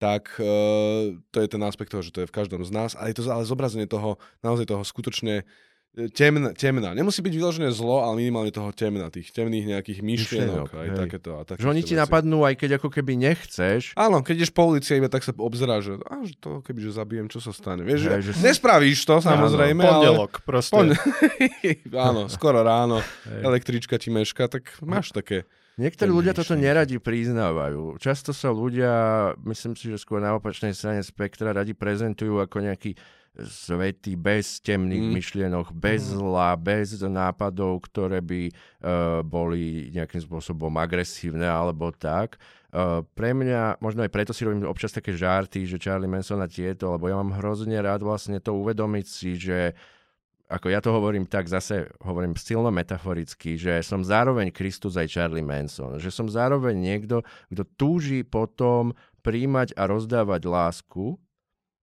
tak uh, to je ten aspekt toho, že to je v každom z nás, ale je to ale zobrazenie toho, naozaj toho skutočne temná, temná. Nemusí byť vyložené zlo, ale minimálne toho temna, tých temných nejakých myšlienok. Aj hej. takéto, a že oni ti veci. napadnú, aj keď ako keby nechceš. Áno, keď ideš po ulici iba tak sa obzerá, že, že to keby že zabijem, čo sa stane. Vieš, hej, že, nespravíš to samozrejme. Áno, pondelok ale... proste. Pon... áno, skoro ráno, hej. električka ti meška, tak máš také. Niektorí ľudia toto neradi priznávajú. Často sa ľudia, myslím si, že skôr na opačnej strane spektra radi prezentujú ako nejaký svety bez temných mm. myšlienok, bez mm. zla, bez nápadov, ktoré by uh, boli nejakým spôsobom agresívne alebo tak. Uh, pre mňa, možno aj preto si robím občas také žarty, že Charlie Manson a tieto, lebo ja mám hrozne rád vlastne to uvedomiť si, že ako ja to hovorím tak, zase hovorím silno metaforicky, že som zároveň Kristus aj Charlie Manson. Že som zároveň niekto, kto túži potom príjmať a rozdávať lásku,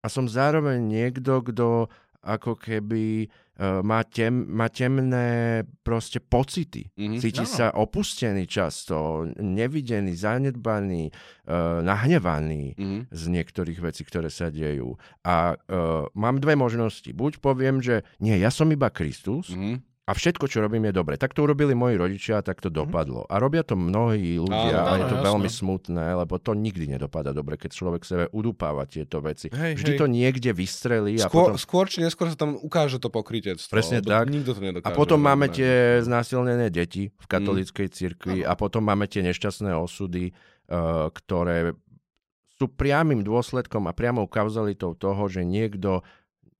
a som zároveň niekto, kto ako keby uh, má, tem, má temné proste pocity. Mm-hmm. Cíti no. sa opustený často, nevidený, zanedbaný, uh, nahnevaný mm-hmm. z niektorých vecí, ktoré sa dejú. A uh, mám dve možnosti. Buď poviem, že nie, ja som iba Kristus, mm-hmm a všetko, čo robím, je dobre. Tak to urobili moji rodičia a tak to mhm. dopadlo. A robia to mnohí ľudia Áno, a je to jasné. veľmi smutné, lebo to nikdy nedopadá dobre, keď človek sebe udupáva tieto veci. Hej, Vždy hej. to niekde vystrelí. A skôr, potom... skôr či neskôr sa tam ukáže to pokrytectvo. Presne tak. Nikto to nedokáže. A potom máme tie znásilnené deti v katolíckej mm. cirkvi a potom máme tie nešťastné osudy, uh, ktoré sú priamým dôsledkom a priamou kauzalitou toho, že niekto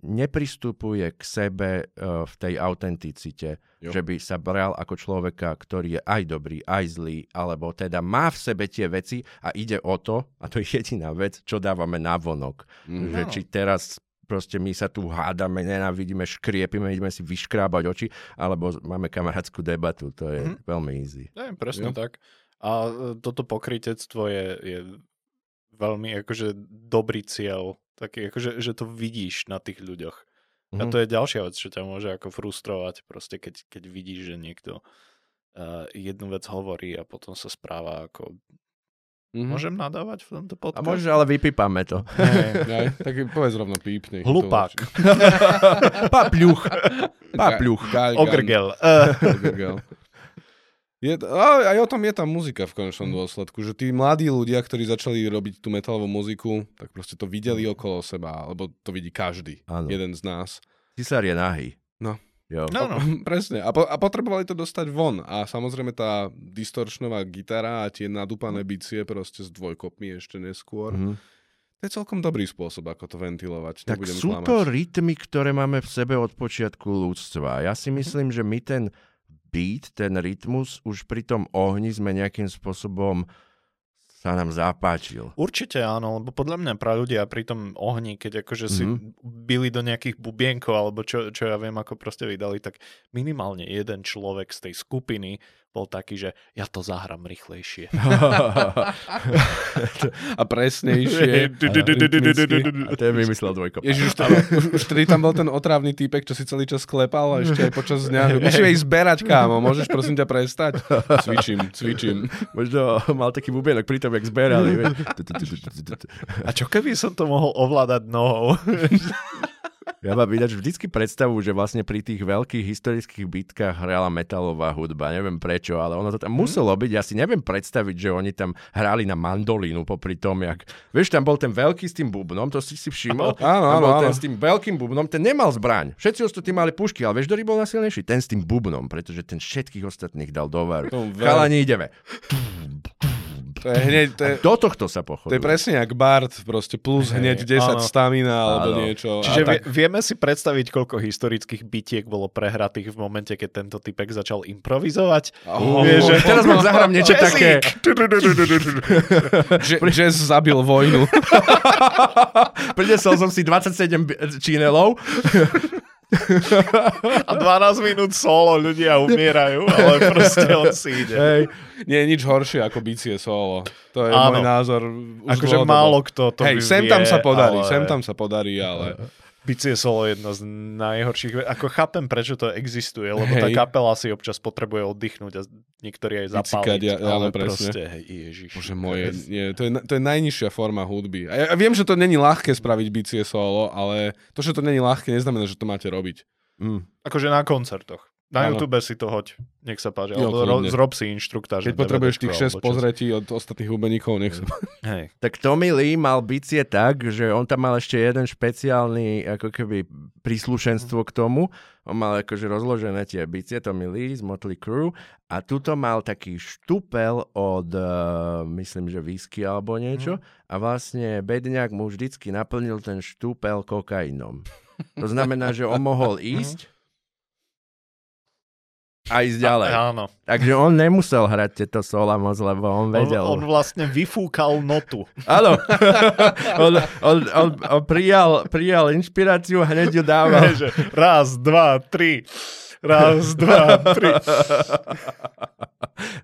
nepristupuje k sebe uh, v tej autenticite, jo. že by sa bral ako človeka, ktorý je aj dobrý, aj zlý, alebo teda má v sebe tie veci a ide o to, a to je jediná vec, čo dávame na vonok. Mm. Že či teraz proste my sa tu hádame, nenávidíme, škriepime, ideme si vyškrábať oči, alebo máme kamarátskú debatu, to je mm-hmm. veľmi easy. Je, presne jo. tak. A e, toto pokrytectvo je, je veľmi akože dobrý cieľ, taký akože, že to vidíš na tých ľuďoch. Mm-hmm. A to je ďalšia vec, čo ťa môže ako frustrovať, proste keď, keď vidíš, že niekto uh, jednu vec hovorí a potom sa správa ako Mm-hmm. Môžem nadávať v tomto podcaste? A môžeš, ale vypípame to. Nie, nie, tak povedz rovno pípni. Hlupák. Papľuch. Papľuch. Ogrgel. Ogrgel. Je, aj o tom je tá muzika v konečnom mm. dôsledku, že tí mladí ľudia, ktorí začali robiť tú metalovú muziku, tak proste to videli mm. okolo seba, alebo to vidí každý, ano. jeden z nás. Cisár je nahý. No. Jo. No, no. Presne. A, po, a potrebovali to dostať von. A samozrejme tá distorčnová gitara a tie nadúpané bicie proste s dvojkopmi ešte neskôr. Mm. To je celkom dobrý spôsob, ako to ventilovať. Tak Nebudem sú klamať. to rytmy, ktoré máme v sebe od počiatku ľudstva. Ja si mhm. myslím, mm. že my ten beat, ten rytmus, už pri tom ohni sme nejakým spôsobom sa nám zapáčil. Určite áno, lebo podľa mňa pra ľudia pri tom ohni, keď akože mm-hmm. si mhm. byli do nejakých bubienkov, alebo čo, čo ja viem, ako proste vydali, tak minimálne jeden človek z tej skupiny bol taký, že ja to zahrám rýchlejšie. a presnejšie. a to je vymyslel dvojko. Ježiš, už, už, už tedy tam bol ten otrávny týpek, čo si celý čas klepal a ešte aj počas dňa. Musíme ísť zberať, kámo. Môžeš prosím ťa prestať? Cvičím, cvičím. Možno mal taký bubienok pri tom, jak zberali. a čo keby som to mohol ovládať nohou? Ja mám vydať vždycky predstavu, že vlastne pri tých veľkých historických bitkách hrala metalová hudba. Neviem prečo, ale ono to tam muselo byť. Ja si neviem predstaviť, že oni tam hrali na mandolínu popri tom, jak... Vieš, tam bol ten veľký s tým bubnom, to si si všimol. Áno, áno, áno. Ten s tým veľkým bubnom, ten nemal zbraň. Všetci ostatní mali pušky, ale vieš, ktorý bol najsilnejší? Ten s tým bubnom, pretože ten všetkých ostatných dal do varu. Chalani, ideme. To je hneď, to je, do tohto sa pochoduje. To je presne jak Bart, proste plus hey, hneď 10 áno, stamina alebo áno. niečo. Čiže tak... vieme si predstaviť, koľko historických bitiek bolo prehratých v momente, keď tento typek začal improvizovať. Oh, že... Teraz vám zahrám niečo také. Jazz zabil vojnu. Prinesol som si 27 čínelov. A 12 minút solo, ľudia umierajú, ale proste on si ide. Hej. Nie je nič horšie ako bicie solo. To je Áno. môj názor. Akože málo kto to Hej, sem tam sa podarí, ale... sem tam sa podarí, ale... Bicie solo je jedno z najhorších. Ako chápem, prečo to existuje, lebo hej. tá kapela si občas potrebuje oddychnúť a niektorí aj zapáliť. Ja, ale presne. proste, hej, ježiš. Bože moje, nie, to, je, to je najnižšia forma hudby. A ja, ja viem, že to není ľahké spraviť bicie solo, ale to, že to není ľahké, neznamená, že to máte robiť. Mm. Akože na koncertoch. Na ano. YouTube si to hoď, nech sa páči. Jo, alebo zrob si inštruktáž. Keď potrebuješ tých 6 pozretí od ostatných hubeníkov, nech sa Hej. Tak Tommy Lee mal bicie tak, že on tam mal ešte jeden špeciálny ako keby príslušenstvo k tomu. On mal akože rozložené tie bicie Tommy Lee z Motley Crue a tuto mal taký štupel od, uh, myslím, že whisky alebo niečo mm. a vlastne bedňák mu vždycky naplnil ten štúpel kokainom. To znamená, že on mohol ísť a ísť ďalej. A, áno. Takže on nemusel hrať tieto sola moc, lebo on vedel. On, on vlastne vyfúkal notu. Áno. on, on, on, on prijal, prijal inšpiráciu a hneď ju dával. Raz, dva, tri. Raz, dva, tri.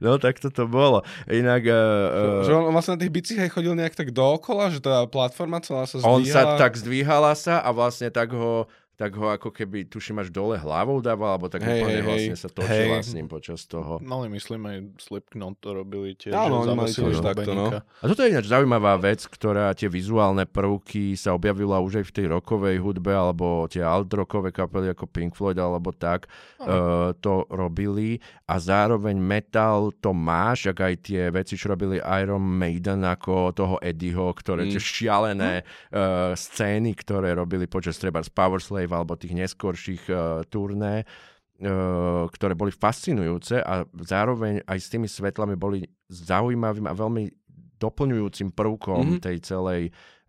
No tak to bolo. Inak... Uh, že on vlastne na tých bicích aj chodil nejak tak dookola, že tá platforma celá sa zdvíhala? On sa tak zdvíhala sa a vlastne tak ho tak ho ako keby, tuším, až dole hlavou dával, alebo tak hey, úplne hey, vlastne sa točila hey. s ním počas toho. Mali, myslím, aj Slipknot to robili tiež. Áno, oni mali tiež takto, no. A toto je ináč zaujímavá vec, ktorá tie vizuálne prvky sa objavila už aj v tej rokovej hudbe, alebo tie alt-rockové kapely ako Pink Floyd, alebo tak, uh, to robili. A zároveň metal to máš, ak aj tie veci, čo robili Iron Maiden, ako toho Eddieho, ktoré mm. tie šialené uh, scény, ktoré robili počas treba z Power Slave Live alebo tých neskorších uh, turné, uh, ktoré boli fascinujúce a zároveň aj s tými svetlami boli zaujímavým a veľmi doplňujúcim prvkom mm-hmm. tej celej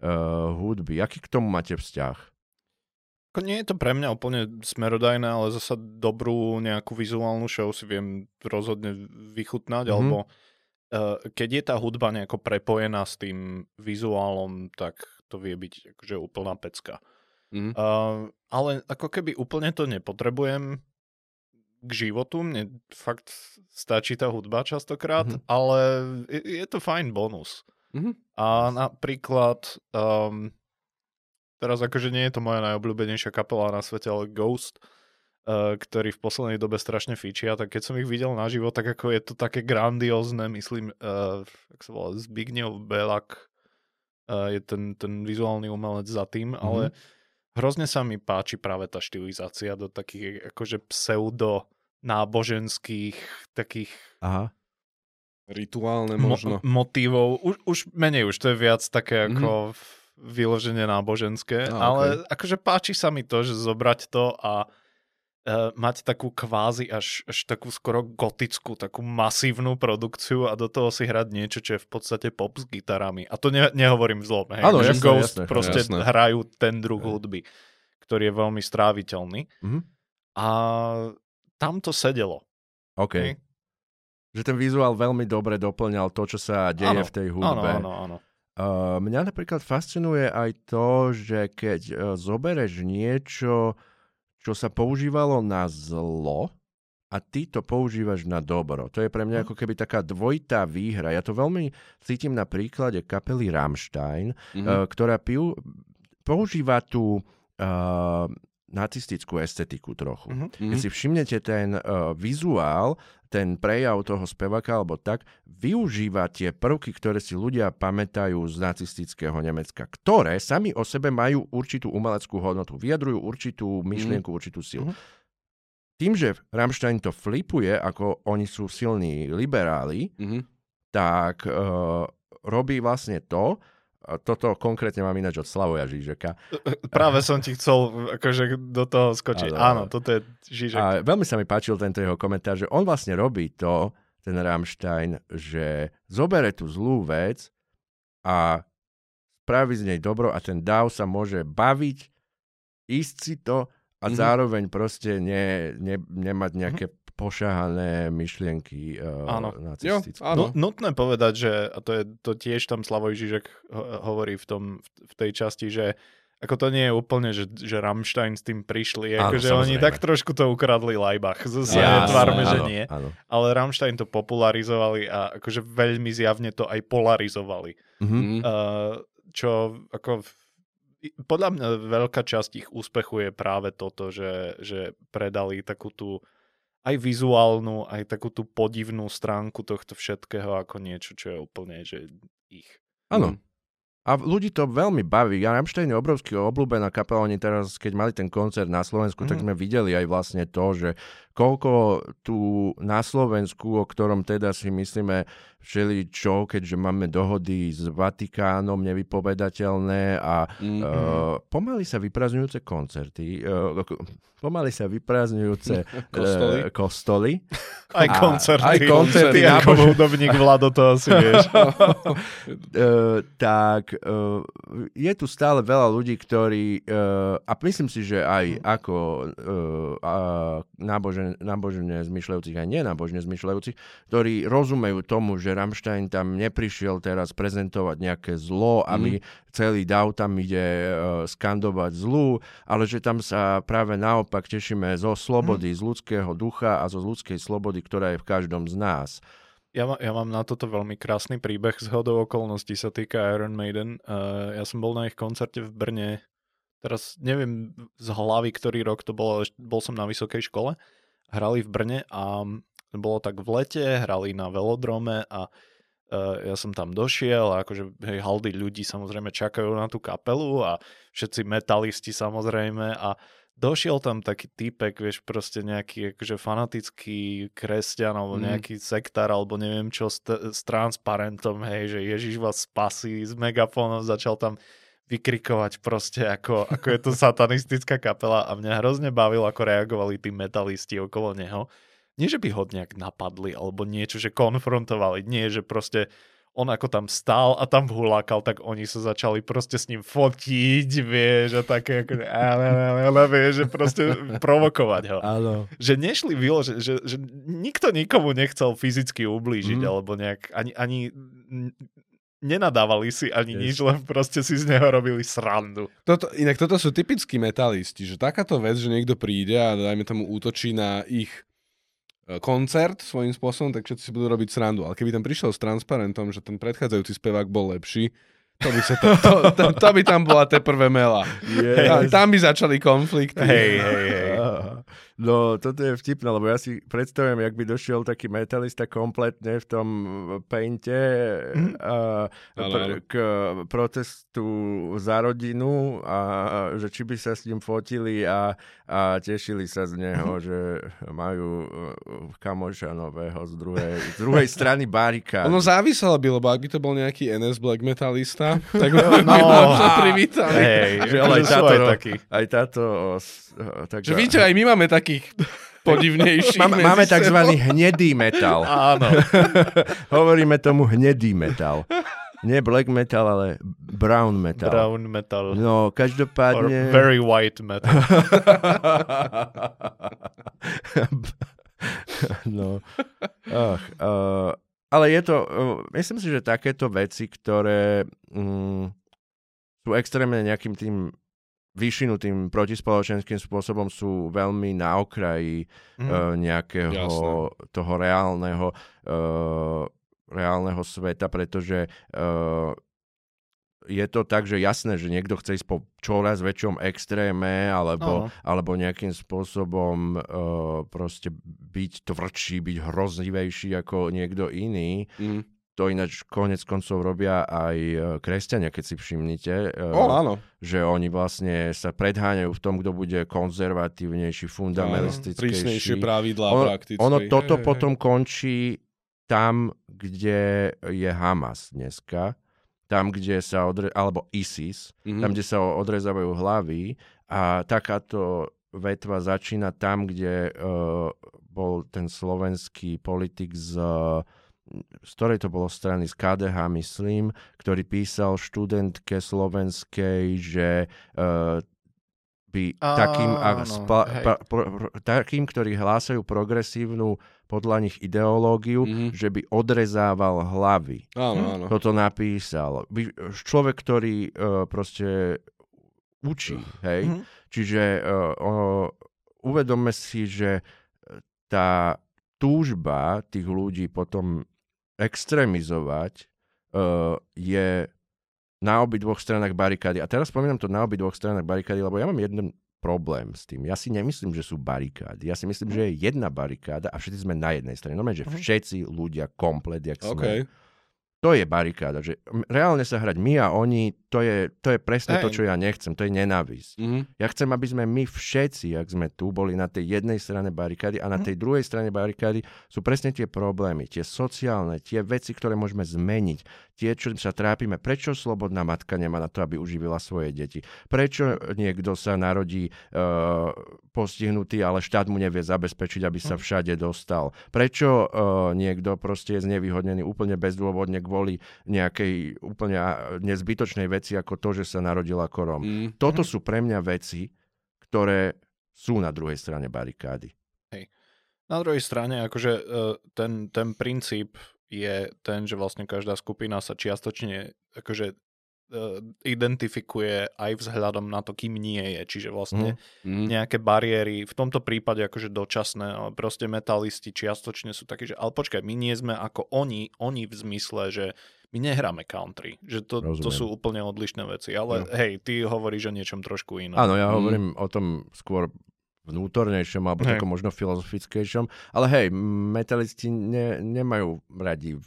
uh, hudby. Aký k tomu máte vzťah? Nie je to pre mňa úplne smerodajné, ale zasa dobrú nejakú vizuálnu show si viem rozhodne vychutnať, mm-hmm. alebo uh, keď je tá hudba nejako prepojená s tým vizuálom, tak to vie byť akože úplná pecka. Mhm. Uh, ale ako keby úplne to nepotrebujem k životu, mne fakt stačí tá hudba častokrát, Mhm. ale je, je to fajn bonus. Mhm. A napríklad, um, teraz akože nie je to moja najobľúbenejšia kapela na svete, ale Ghost, uh, ktorý v poslednej dobe strašne fičia, tak keď som ich videl naživo, tak ako je to také grandiózne, myslím, uh, jak sa volá, Zbigniew Belak uh, je ten, ten vizuálny umelec za tým, Mhm. ale hrozne sa mi páči práve tá štilizácia do takých akože pseudo náboženských takých Aha. Rituálne mo- možno. motívov. Už, už menej, už to je viac také Mhm. ako mm-hmm. vyloženie náboženské, Á, ale akože páči sa mi to, že zobrať to a e, mať takú kvázi až, až takú skoro gotickú, takú masívnu produkciu a do toho si hrať niečo, čo je v podstate pop s gitarami. A to ne, nehovorím v zlom. Hej, Áno, jasné, Ghost jasné, proste jasné. hrajú ten druh hudby, ktorý je veľmi stráviteľný. Mhm. A tam to sedelo. OK. Hej. Že ten vizuál veľmi dobre doplňal to, čo sa deje Áno, v tej Áno, hudbe. áno, áno. Uh, mňa napríklad fascinuje aj to, že keď uh, zobereš niečo, čo sa používalo na zlo a ty to používaš na dobro. To je pre mňa ako keby taká dvojitá výhra. Ja to veľmi cítim na príklade kapely Rammstein, Mhm. uh, ktorá piu, používa tú uh, nacistickú estetiku trochu. Mhm. Keď si všimnete ten uh, vizuál, ten prejav toho speváka alebo tak, využíva tie prvky, ktoré si ľudia pamätajú z nacistického Nemecka, ktoré sami o sebe majú určitú umeleckú hodnotu, vyjadrujú určitú myšlienku, určitú silu. Mhm. Tým, že Rammstein to flipuje, ako oni sú silní liberáli, Mhm. tak uh, robí vlastne to, toto konkrétne mám ináč od Slavoja Žižeka, Práve som ti chcel akože do toho skočiť. Áno, toto je Žižek. A veľmi sa mi páčil tento jeho komentár, že on vlastne robí to, ten Rammstein, že zobere tú zlú vec a spraví z nej dobro a ten dáv sa môže baviť, ísť si to a Mhm. zároveň proste ne, ne, nemať nejaké pošahané myšlienky uh, Áno. nacistické. Jo, áno. No, nutné povedať, že, a to, je, to tiež tam Slavoj Žižek ho- hovorí v, tom, v tej časti, že ako to nie je úplne, že, že Rammstein s tým prišli, Áno, akože oni tak trošku to ukradli Lajbach. Zase Jasné, netvárme, že áno, nie. Áno. Ale Rammstein to popularizovali a akože veľmi zjavne to aj polarizovali. Mhm. Mhm. Uh, čo ako podľa mňa veľká časť ich úspechu je práve toto, že, že predali takú tú aj vizuálnu, aj takú tú podivnú stránku tohto všetkého ako niečo, čo je úplne že ich. Áno. A ľudí to veľmi baví. Ja Rammstein je obrovský obľúbená kapela. Oni teraz, keď mali ten koncert na Slovensku, tak Mhm. sme videli aj vlastne to, že koľko tu na Slovensku, o ktorom teda si myslíme všeli čo, keďže máme dohody s Vatikánom nevypovedateľné a Mhm. uh, pomaly sa vyprazňujúce koncerty, uh, pomaly sa vyprazňujúce Kostoly. uh, kostoly. Aj A- koncerty. aj koncerty, Ty ako hudobník Vlado to asi vieš. Uh, tak uh, je tu stále veľa ľudí, ktorí, uh, a myslím si, že aj ako uh, uh, nábožen, nábožne zmyšľajúcich, aj nenábožne zmyšľajúcich, ktorí rozumejú tomu, že Rammstein tam neprišiel teraz prezentovať nejaké zlo a my celý dav tam ide uh, skandovať zlu, ale že tam sa práve naopak tešíme zo slobody, z ľudského ducha a zo ľudskej slobody, ktorá je v každom z nás. Ja, má, ja mám na toto veľmi krásny príbeh z hodou okolností sa týka Iron Maiden. Uh, ja som bol na ich koncerte v Brne, teraz neviem z hlavy, ktorý rok to bolo, ale bol som na vysokej škole. Hrali v Brne a bolo tak v lete, hrali na velodrome a uh, ja som tam došiel a akože hej, haldy ľudí samozrejme čakajú na tú kapelu a všetci metalisti samozrejme a došiel tam taký týpek, vieš, proste nejaký akože fanatický kresťan alebo Mm. nejaký sektár alebo neviem čo s, t- s transparentom, hej, že Ježiš vás spasí s megafónom, začal tam vykrikovať proste ako, ako je to satanistická kapela a mňa hrozne bavilo, ako reagovali tí metalisti okolo neho. Nie, že by ho nejak napadli alebo niečo, že konfrontovali, nie, že proste on ako tam stál a tam vhulákal, tak oni sa začali proste s ním fotiť, vieš, a také ako, ale, ale, ale, vieš, že proste provokovať ho. Áno. Že nešli vylo, že, že, nikto nikomu nechcel fyzicky ublížiť, Mhm. alebo nejak, ani, ani nenadávali si ani Yes. nič, len proste si z neho robili srandu. Toto, inak toto sú typickí metalisti, že takáto vec, že niekto príde a dajme tomu útočí na ich koncert svojím spôsobom, tak všetci si budú robiť srandu. Ale keby tam prišiel s transparentom, že ten predchádzajúci spevák bol lepší, to by, sa to, to, to, to by tam bola teprve mela. Tam, tam by začali konflikty. Hej, hej, hej. No, toto je vtipné, lebo ja si predstavujem, jak by došiel taký metalista kompletne v tom painte Mhm. a, Áno, pr- k protestu za rodinu a že či by sa s ním fotili a, a tešili sa z neho, že majú kamoša nového z druhej, z druhej strany barikády. Ono záviselo by, lebo ak by to bol nejaký NS black metalista, tak by no, možno privítali. Hej, Že ale aj táto, aj takí. aj táto tak, Že víte, aj my máme takých podivnejších. Máme, máme tzv. hnedý metal. Áno. Hovoríme tomu hnedý metal. Nie black metal, ale brown metal. Brown metal. No, Or každopádne... very white metal. no. Ach, uh, ale je to... Uh, myslím si, že takéto veci, ktoré mm, sú extrémne nejakým tým vyšinutým protispoločenským spôsobom sú veľmi na okraji Mhm. uh, nejakého Jasné. toho reálneho, uh, reálneho sveta, pretože uh, je to tak, že jasné, že niekto chce ísť po čoraz väčšom extréme alebo, alebo nejakým spôsobom uh, proste byť tvrdší, byť hroznivejší ako niekto iný. Mm. To ináč konec koncov robia aj uh, kresťania, keď si všimnite. Uh, O, áno. že oni vlastne sa predháňajú v tom, kto bude konzervatívnejší, Prísnejšie fundamentalistickejší. pravidlá Ono, prakticky. ono toto hej, potom končí tam, kde je Hamas dneska, tam, kde sa odre... alebo ISIS, Mhm. tam, kde sa odrezávajú hlavy a takáto vetva začína tam, kde uh, bol ten slovenský politik z z ktorej to bolo strany, z KDH, myslím, ktorý písal študentke slovenskej, že uh, by takým, a spa, hej. pa, pro, pro, takým, ktorí hlásajú progresívnu podľa nich ideológiu, Mhm. že by odrezával hlavy. Áno, áno. Toto napísal. Vy- Človek, ktorý uh, proste učí, hej? Mhm. Čiže uh, uh, uvedomme si, že tá túžba tých ľudí potom extrémizovať uh, je na obidvoch stranách barikády. A teraz spomínam to na obidvoch stranách barikády, lebo ja mám jeden problém s tým. Ja si nemyslím, že sú barikády. Ja si myslím, že je jedna barikáda a všetci sme na jednej strane. No že Mhm. všetci ľudia komplet, jak sme. To je barikáda. Že reálne sa hrať my a oni, to je, to je presne to, Hej. čo ja nechcem. To je nenávisť. Mhm. Ja chcem, aby sme my všetci, ak sme tu, boli na tej jednej strane barikády a na tej druhej strane barikády sú presne tie problémy, tie sociálne, tie veci, ktoré môžeme zmeniť, tie, čo sa trápime. Prečo slobodná matka nemá na to, aby uživila svoje deti? Prečo niekto sa narodí uh, postihnutý, ale štát mu nevie zabezpečiť, aby sa všade dostal? Prečo uh, niekto proste je znevýhodnený úplne bezdôvodne kvôli nejakej úplne nezbytočnej veci ako to, že sa narodil ako Rom? Mm. Toto sú pre mňa veci, ktoré sú na druhej strane barikády. Na druhej strane, akože eh, ten, ten princíp je ten, že vlastne každá skupina sa čiastočne akože eh, identifikuje aj vzhľadom na to, kým nie je. Čiže vlastne Mm. nejaké bariéry, v tomto prípade akože dočasné, ale proste metalisti čiastočne sú takí, že ale počkaj, my nie sme ako oni, oni v zmysle, že my nehráme country, že to, to sú úplne odlišné veci, ale hej, ty hovoríš o niečom trošku inom. Áno, ja Mm. hovorím o tom skôr vnútornejšom alebo Hej. takom možno filozofickejšom, ale hej, metalisti ne, nemajú radi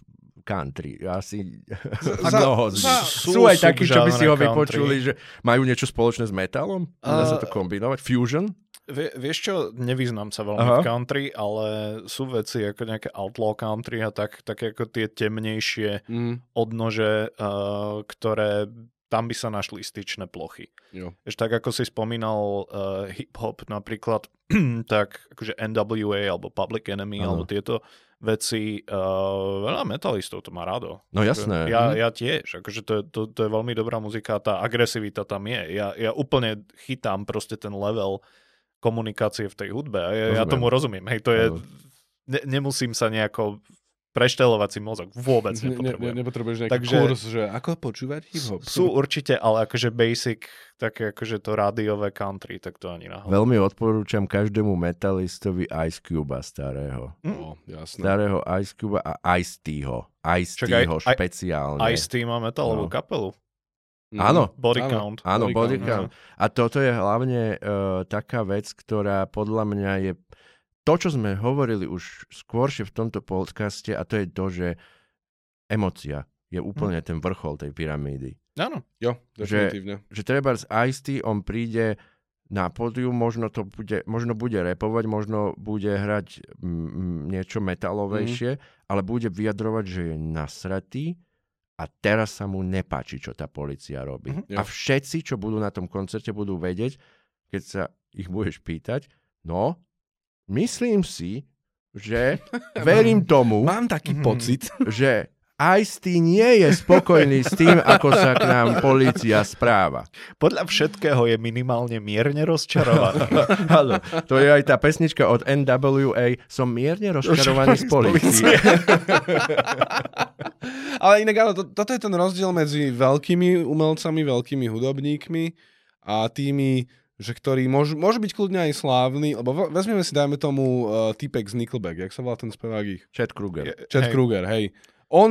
country. Asi Za- mnoho z za- sú Sú aj takí, čo by si ho vypočuli, country. že majú niečo spoločné s metalom? Dá sa to kombinovať? Fusion? Vie, vieš čo, nevyznám sa veľmi Aha. v country, ale sú veci ako nejaké outlaw country a tak, také ako tie temnejšie Mm. odnože, uh, ktoré tam by sa našli styčné plochy. Jo. Vieš, tak ako si spomínal uh, hip-hop napríklad, tak akože NWA alebo Public Enemy Áno. alebo tieto veci, uh, veľa metalistov to má rado. No jasné. Ja, Mhm. ja tiež, akože to, je- to, to je veľmi dobrá muzika, tá agresivita tam je. Ja, ja úplne chytám proste ten level komunikácie v tej hudbe ja, ja tomu rozumiem. Hej, to je, ne, nemusím sa nejako preštelovať si mozog. Vôbec Ne, ne, ne, nepotrebujem. nepotrebuješ nejaký Takže- kurz, že ako počúvať hip-hop. Sú určite, ale akože basic, také akože to rádiové country, tak to ani náhodou. Veľmi odporúčam každému metalistovi Ice Cube starého. No, jasné. Starého Ice Cube a Ice T-ho. Ice T-ho aj- špeciálne. Ice Team má metalovú No. kapelu. Mhm. Áno. Body Áno. Count. Áno, Body body count, count. A toto je hlavne uh, taká vec, ktorá podľa mňa je to, čo sme hovorili už skôršie v tomto podcaste a to je to, že emocia je úplne ten vrchol tej pyramídy. Áno. Jo, definitívne. Že treba z ice on príde na pódium, možno to bude, možno bude repovať, možno bude hrať mm, niečo metalovejšie, ale bude vyjadrovať, že je nasratý a teraz sa mu nepáči, čo tá policia robí. Mhm. A všetci, čo budú na tom koncerte, budú vedieť, keď sa ich budeš pýtať, no, myslím si, že verím tomu, Mám taký Mhm. pocit. že Ice-T nie je spokojný s tým, ako sa k nám polícia správa. Podľa všetkého je minimálne mierne rozčarovaný. Áno, to je aj tá pesnička od NWA. Som mierne rozčarovaný z polície. Ale inak áno, to, toto je ten rozdiel medzi veľkými umelcami, veľkými hudobníkmi a tými, že ktorí môžu, môžu byť kľudne aj slávni, lebo ve- vezmeme si, dajme tomu uh, typek z Nickelback, jak sa volá ten spevák ich? Chad Kruger. Chad Hej. Kruger, hej. On,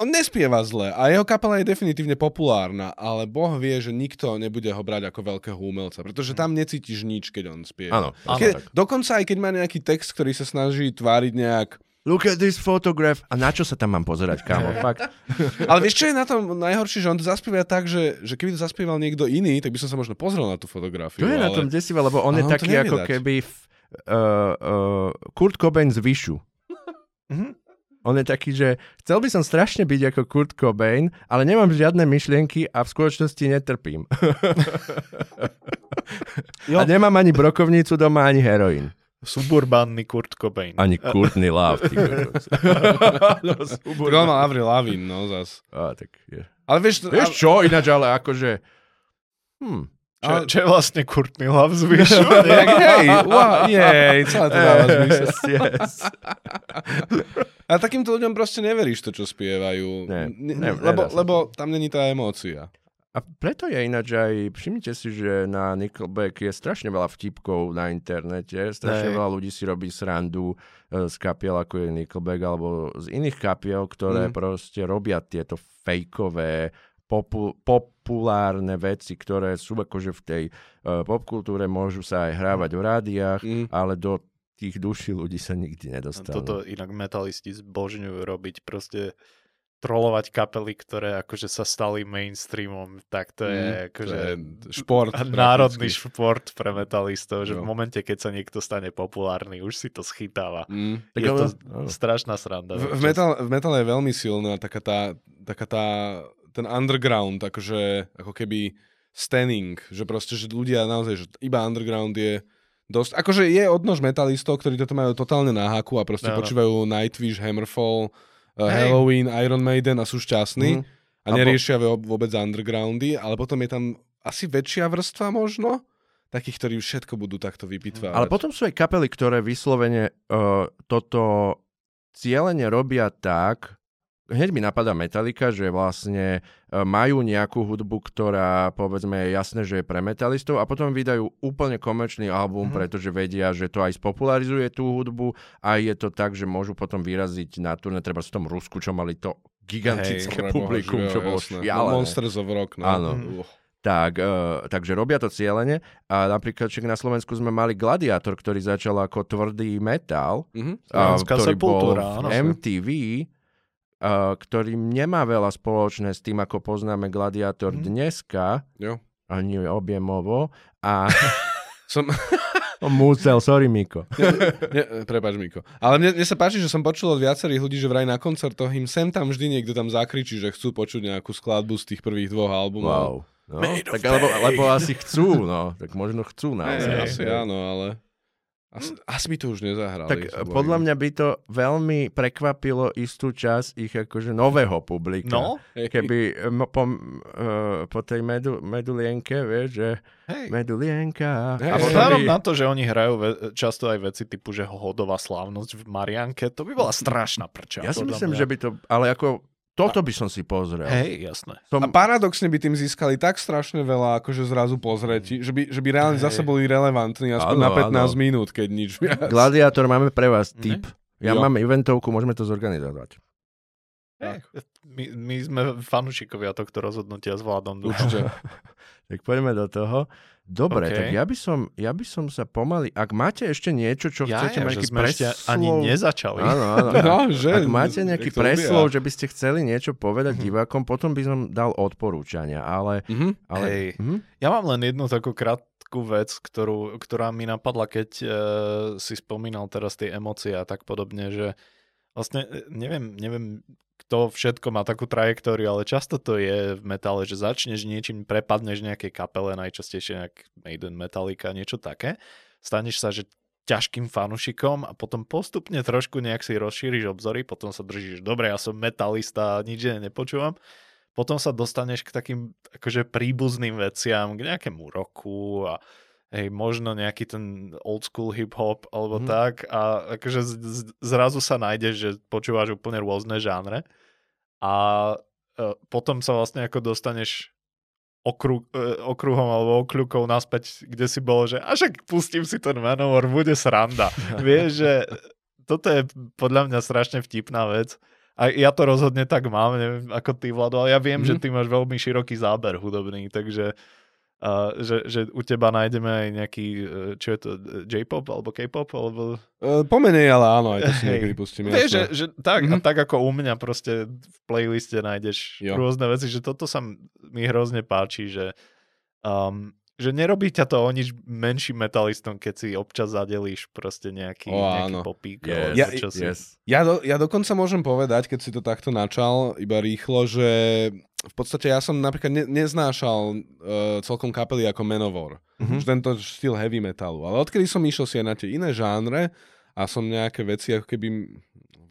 on nespieva zle a jeho kapela je definitívne populárna, ale Boh vie, že nikto nebude ho brať ako veľkého umelca, pretože tam necítiš nič, keď on spieva. Áno, áno, tak. dokonca aj keď má nejaký text, ktorý sa snaží tváriť nejak Look at this photograph. A na čo sa tam mám pozerať, kámo? Fakt. Ale vieš, čo je na tom najhoršie, že on to zaspieva tak, že, že keby to zaspieval niekto iný, tak by som sa možno pozrel na tú fotografiu. To je na ale... tom desivé, lebo on je on taký ako dať. keby uh, uh, Kurt Cobain z Vyšu. Mhm. On je taký, že chcel by som strašne byť ako Kurt Cobain, ale nemám žiadne myšlienky a v skutočnosti netrpím. A nemám ani brokovnicu doma, ani heroín. Suburbánny Kurt Cobain. Ani Courtney Love. Tak on mal Avril Lavigne, no zas. Á, tak je. Ale vieš, Vieš čo, ináč ale akože... Hm. Čo, ale- čo je vlastne Courtney Love z Vyšu? Jak, hej, wow, jej, celé to dáva zmysel. Yes, yes. A takýmto ľuďom proste neveríš to, čo spievajú. Ne, ne, lebo, lebo tam není tá emócia. A preto je ináč aj, všimnite si, že na Nickelback je strašne veľa vtipkov na internete, strašne Hej. veľa ľudí si robí srandu e, z kapiel, ako je Nickelback, alebo z iných kapiel, ktoré Mm. proste robia tieto fejkové, popu- populárne veci, ktoré sú akože v tej uh, popkultúre, môžu sa aj hrávať v rádiách, Mm. ale do tých duší ľudí sa nikdy nedostanú. Toto inak metalisti zbožňujú robiť proste trolovať kapely, ktoré akože sa stali mainstreamom, tak to je Mm, akože to je šport. národný prakticky. šport pre metalistov, že v No. momente, keď sa niekto stane populárny, už si to schytáva. Mm. Tak je ale- to strašná sranda. V, v, metal, v metale je veľmi silná taká tá, taká tá, ten underground, akože ako keby standing, že proste, že ľudia naozaj, že iba underground je dosť, akože je odnož metalistov, ktorí toto majú totálne na haku a proste Áno. počúvajú Nightwish, Hammerfall, Hej. Halloween, Iron Maiden a sú šťastní Mhm. a neriešia vôbec undergroundy, ale potom je tam asi väčšia vrstva možno, takých, ktorí všetko budú takto vypitvávať. Ale potom sú aj kapely, ktoré vyslovene uh, toto cieľene robia tak, hneď mi napadá Metallica, že vlastne uh, majú nejakú hudbu, ktorá povedzme je jasné, že je pre metalistov a potom vydajú úplne komerčný album, Mhm. mm-hmm. pretože vedia, že to aj spopularizuje tú hudbu a je to tak, že môžu potom vyraziť na turné, treba v tom Rusku, čo mali to gigantické Preboha, publikum, čo bolo jasné. šialené. Monsters of Rock, no. Áno. Uh. Tak, uh, takže robia to cieľene a napríklad však na Slovensku sme mali Gladiátor, ktorý začal ako tvrdý metal, Mhm. a, ktorý bol v áno. MTV, a, ktorý nemá veľa spoločné s tým, ako poznáme Gladiátor Mhm. dneska, Jo. ani objemovo, a Som, musel, sorry Miko. ne, prepáč, Miko. Ale mne, mne sa páči, že som počul od viacerých ľudí, že vraj na koncertoch im sem tam vždy niekto tam zakričí, že chcú počuť nejakú skladbu z tých prvých dvoch albumov. Wow. No, Made tak, lebo, Pain. lebo asi chcú, no, tak možno chcú Ne, naozaj. asi áno, ale... Asi, asi by to už nezahrali. Tak podľa mňa by to veľmi prekvapilo istú časť ich akože nového publika. No. Keby eh, po, uh, po tej medu, medulienke, vieš, že hej. medulienka. Hej, a Vzhľadom by- na to, že oni hrajú ve- často aj veci typu, že hodová slávnosť v Marianke, to by bola strašná prča. Ja si myslím, mňa. že by to, ale ako, toto by som si pozrel. Hej, jasné. Som, A paradoxne by tým získali tak strašne veľa akože zrazu pozretí, že by, že by reálne Hej. zase boli relevantní aspoň Áno, na 15 áno. minút, keď nič viac. Gladiátor, máme pre vás Ne? tip. Ja Jo. mám eventovku, môžeme to zorganizovať. Hej. My, my sme fanúšikovia tohto rozhodnutia s vládom. Určite. Tak poďme do toho. Dobre, OK. tak ja by, som, ja by som sa pomaly... Ak máte ešte niečo, čo Ja, chcete, ja, nejaký že sme ešte preslov... ani nezačali. Áno, áno. No, že? Ak máte nejaký preslov, že by ste chceli niečo povedať divákom, potom by som dal odporúčania, ale... Mhm. ale Hej. mhm. Ja mám len jednu takú krátku vec, ktorú, ktorá mi napadla, keď uh, si spomínal teraz tie emócie a tak podobne, že vlastne e, neviem, neviem, kto všetko má takú trajektóriu, ale často to je v metále, že začneš niečím, prepadneš nejakej kapele, najčastejšie nejak Maiden, Metallica, niečo také, staneš sa, že ťažkým fanušikom a potom postupne trošku nejak si rozšíriš obzory, potom sa držíš, dobre, ja som metalista, nič iné nepočúvam, potom sa dostaneš k takým akože príbuzným veciam, k nejakému roku a hej, možno nejaký ten old school hip hop alebo mm. tak a akože z, z, zrazu sa nájdeš, že počúvaš úplne rôzne žánre a e, potom sa vlastne ako dostaneš okru, e, okruhom alebo okľukou naspäť, kde si bolo, že a však pustím si ten Manowar, bude sranda. Vieš, že toto je podľa mňa strašne vtipná vec. A ja to rozhodne tak mám, neviem ako ty, Vlado, ale ja viem, mm-hmm. že Mhm. ty máš veľmi široký záber hudobný, takže uh, že, že u teba nájdeme aj nejaký, uh, čo je to, J-pop alebo K-pop, alebo... E, Pomenej, ale áno, aj to si Hej. niekedy pustím. Vieš, že, že tak, Mhm. mm-hmm. a tak ako u mňa proste v playliste nájdeš Jo. rôzne veci, že toto sa mi hrozne páči, že, um, že nerobí ťa to o nič menším metalistom, keď si občas zadelíš proste nejaký, O, nejaký áno. popík. Yes, Ja- yes. Ja, do, ja dokonca môžem povedať, keď si to takto načal, iba rýchlo, že v podstate ja som napríklad ne, neznášal uh, celkom kapely ako Manowar. Mhm. Že tento štýl heavy metalu. Ale odkedy som išiel si aj na tie iné žánre a som nejaké veci ako keby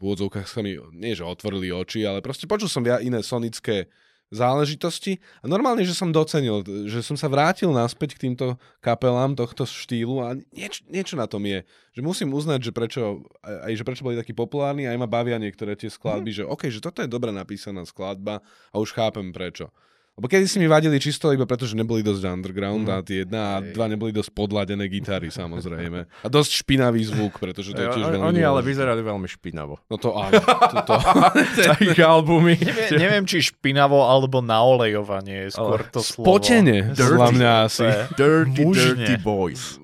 v úvodzovkách sa mi, nie že otvorili oči, ale proste počul som viac iné sonické záležitosti a normálne, že som docenil, že som sa vrátil naspäť k týmto kapelám tohto štýlu a nieč, niečo na tom je. Že musím uznať, že prečo, aj že prečo boli takí populárni, aj ma bavia niektoré tie skladby, že OK, že toto je dobre napísaná skladba a už chápem prečo. Lebo kedy si mi vadili čisto iba preto, že neboli dosť underground Mhm. a tie jedna a dva neboli dosť podladené gitary samozrejme. A dosť špinavý zvuk, pretože to je tiež Oni veľmi oni ale vyzerali veľmi špinavo. No to áno. To, to. Ich albumy. Neviem, neviem, či špinavo alebo naolejovanie je skôr to slovo. Potene, Dirty. mňa asi. Dirty, Mužne. dirty boys.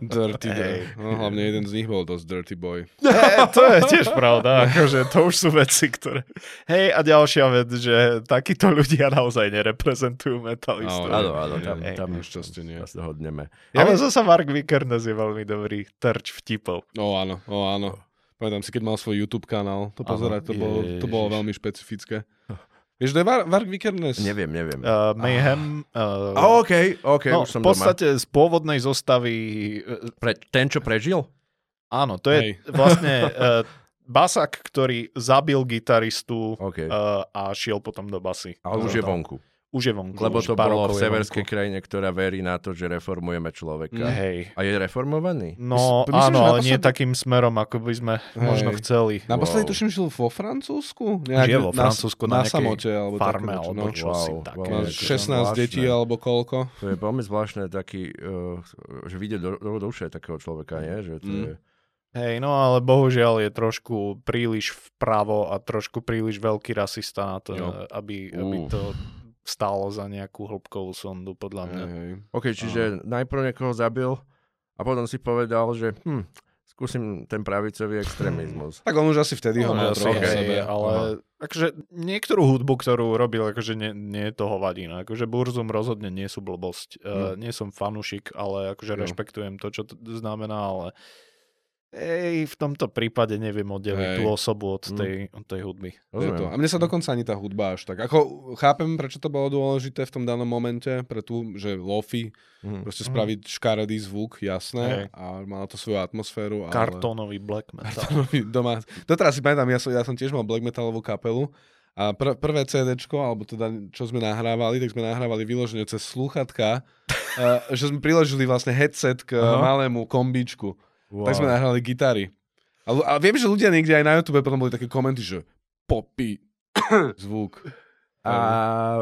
Dirty, Hej. no, hlavne jeden z nich bol dosť dirty boy. To je tiež pravda, akože to už sú veci, ktoré... Hej, a ďalšia vec, že takíto ľudia naozaj nereprezentujú metalistov. Áno, Áno, áno, tam, Hej. tam Našťastie nie. sa zhodneme. Ale zasa Mark Vikernes je veľmi dobrý terč vtipov. No áno, no áno. Pamätám si, keď mal svoj YouTube kanál, to pozerať, to, bolo, to bolo veľmi špecifické. Vieš, to je Var- Varg Vikernes? Neviem, neviem. Uh, Mayhem... Uh, Oh, OK, OK, no, už som v podstate z pôvodnej zostavy... Doma. Pre, ten, čo prežil? áno, to je Hej. vlastne uh, basak, ktorý zabil gitaristu OK. uh, a šiel potom do basy. Ale už je vonku. Už je vonku. Lebo to bolo v severskej vonku. krajine, ktorá verí na to, že reformujeme človeka. Hej. A je reformovaný? No Myslíš, áno, ale nie takým smerom, ako by sme Hej. možno chceli. Naposledy Wow. tuším, žil vo Francúzsku? Žije vo Francúzsku na na, samote, alebo farme, také niečo, alebo no. čo si Wow, také. wow, Má je to 16 zvláštne. detí, alebo koľko? To je veľmi zvláštne taký, uh, že vidie do, do duše takého človeka, nie? Že to Mm. je... Hej, no ale bohužiaľ je trošku príliš vpravo a trošku príliš veľký rasista na to, Jo. aby, aby Uh. to stálo za nejakú hĺbkovú sondu, podľa mňa. Hej, hej. OK, čiže najprv niekoho zabil a potom si povedal, že hm, skúsim ten pravicový extrémizmus. Tak on už asi vtedy ho No, mal trochu sebe. ale akože niektorú hudbu, ktorú robil, akože nie, nie je to hovadina. Akože Burzum rozhodne nie sú blbosť. Uh, nie som fanúšik, ale akože Jo. rešpektujem to, čo to znamená, ale Ej, v tomto prípade neviem oddeliť tú osobu od Mm. tej, od tej hudby. To. A mne sa dokonca ani tá hudba až tak. Ako chápem, prečo to bolo dôležité v tom danom momente, pre tú, že lofi, Mhm. proste Mhm. spraviť škaredý zvuk, jasné, Hej. a malo to svoju atmosféru. Ale... Kartónový black metal. Kartónový doma. Doteraz si pamätám, ja som, ja som tiež mal black metalovú kapelu a pr- prvé CDčko, alebo teda čo sme nahrávali, tak sme nahrávali vyložene cez slúchatka, uh, že sme priložili vlastne headset k Aha. malému kombičku. Wow. Tak sme nahrali gitary. A, lu- a viem, že ľudia niekde aj na YouTube potom boli také komenty, že poppy zvuk. A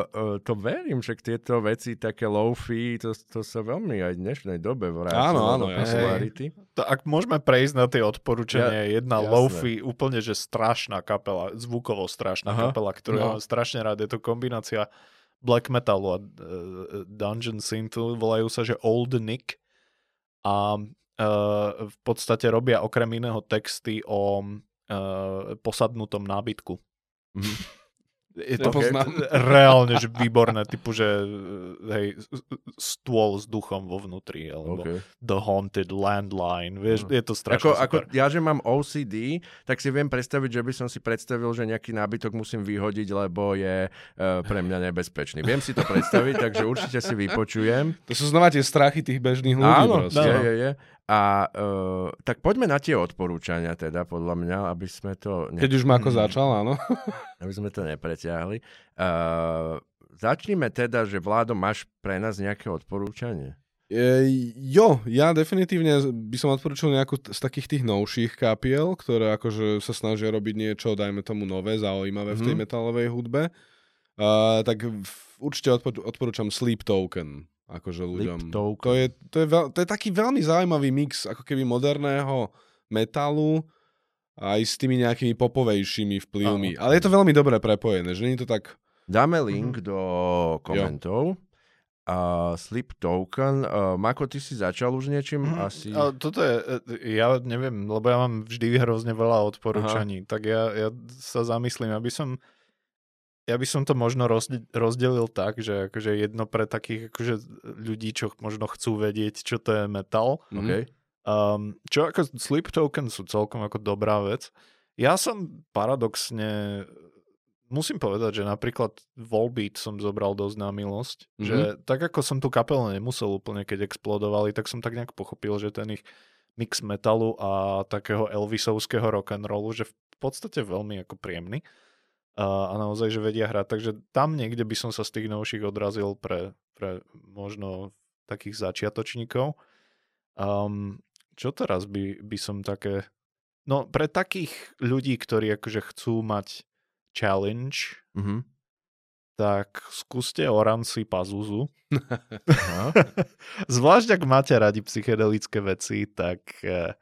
e, to verím, že tieto veci, také low-fi, to, to sa veľmi aj v dnešnej dobe vrátilo Áno, áno, popularity. To, ak môžeme prejsť na tie odporúčania, ja, jedna jasné. Lofi, úplne že strašná kapela, zvukovo strašná Aha, kapela, ktorú no. mám strašne rád. Je to kombinácia black metalu a uh, dungeon synthu, volajú sa, že Old Nick a v podstate robia okrem iného texty o uh, posadnutom nábytku. Mhm. Je to Nepoznám. reálne, že výborné, typu, že hej, stôl s duchom vo vnútri, alebo Okay. The Haunted Landline, vieš, No. je to strašne Ako, super. ako ja, že mám OCD, tak si viem predstaviť, že by som si predstavil, že nejaký nábytok musím vyhodiť, lebo je uh, pre mňa nebezpečný. Viem si to predstaviť, takže určite si vypočujem. To sú znova tie strachy tých bežných ľudí. Áno, proste. je, je, je. A uh, tak poďme na tie odporúčania teda, podľa mňa, aby sme to, ne, Keď už ma ako Mhm. začal, áno. aby sme to nepreťahli. Uh, začníme teda, že Vládo, máš pre nás nejaké odporúčanie? E, jo, ja definitívne by som odporúčil nejakú z takých tých novších kapiel, ktoré akože sa snažia robiť niečo, dajme tomu nové, zaujímavé v tej Mhm. metalovej hudbe. Uh, tak v, určite odpo- odporúčam Sleep Token akože ľuďom. To je, to, je veľ, to je taký veľmi zaujímavý mix ako keby moderného metalu aj s tými nejakými popovejšími vplyvmi. Ale je to veľmi dobre prepojené, že nie je to tak... Dáme link do komentov. A Sleep Token. Uh, Mako, ty si začal už niečím? Mhm. Asi... Ale toto je, e, ja neviem, lebo ja mám vždy hrozne veľa odporúčaní, tak ja, ja sa zamyslím, aby som ja by som to možno rozde- rozdelil tak, že akože jedno pre takých akože ľudí, čo možno chcú vedieť, čo to je metal. Mhm. Okay. Um, čo ako Sleep Token sú celkom ako dobrá vec. Ja som paradoxne musím povedať, že napríklad Volbeat som zobral dosť na milosť, Mhm. že tak ako som tú kapelu nemusel úplne, keď explodovali, tak som tak nejak pochopil, že ten ich mix metalu a takého Elvisovského rock'n'rollu, že v podstate veľmi ako príjemný a, a naozaj, že vedia hrať. Takže tam niekde by som sa z tých novších odrazil pre, pre možno takých začiatočníkov. Um, čo teraz by, by som také... No, pre takých ľudí, ktorí akože chcú mať challenge, Mhm. tak skúste Oransi Pazuzu. Zvlášť, ak máte radi psychedelické veci, tak eh,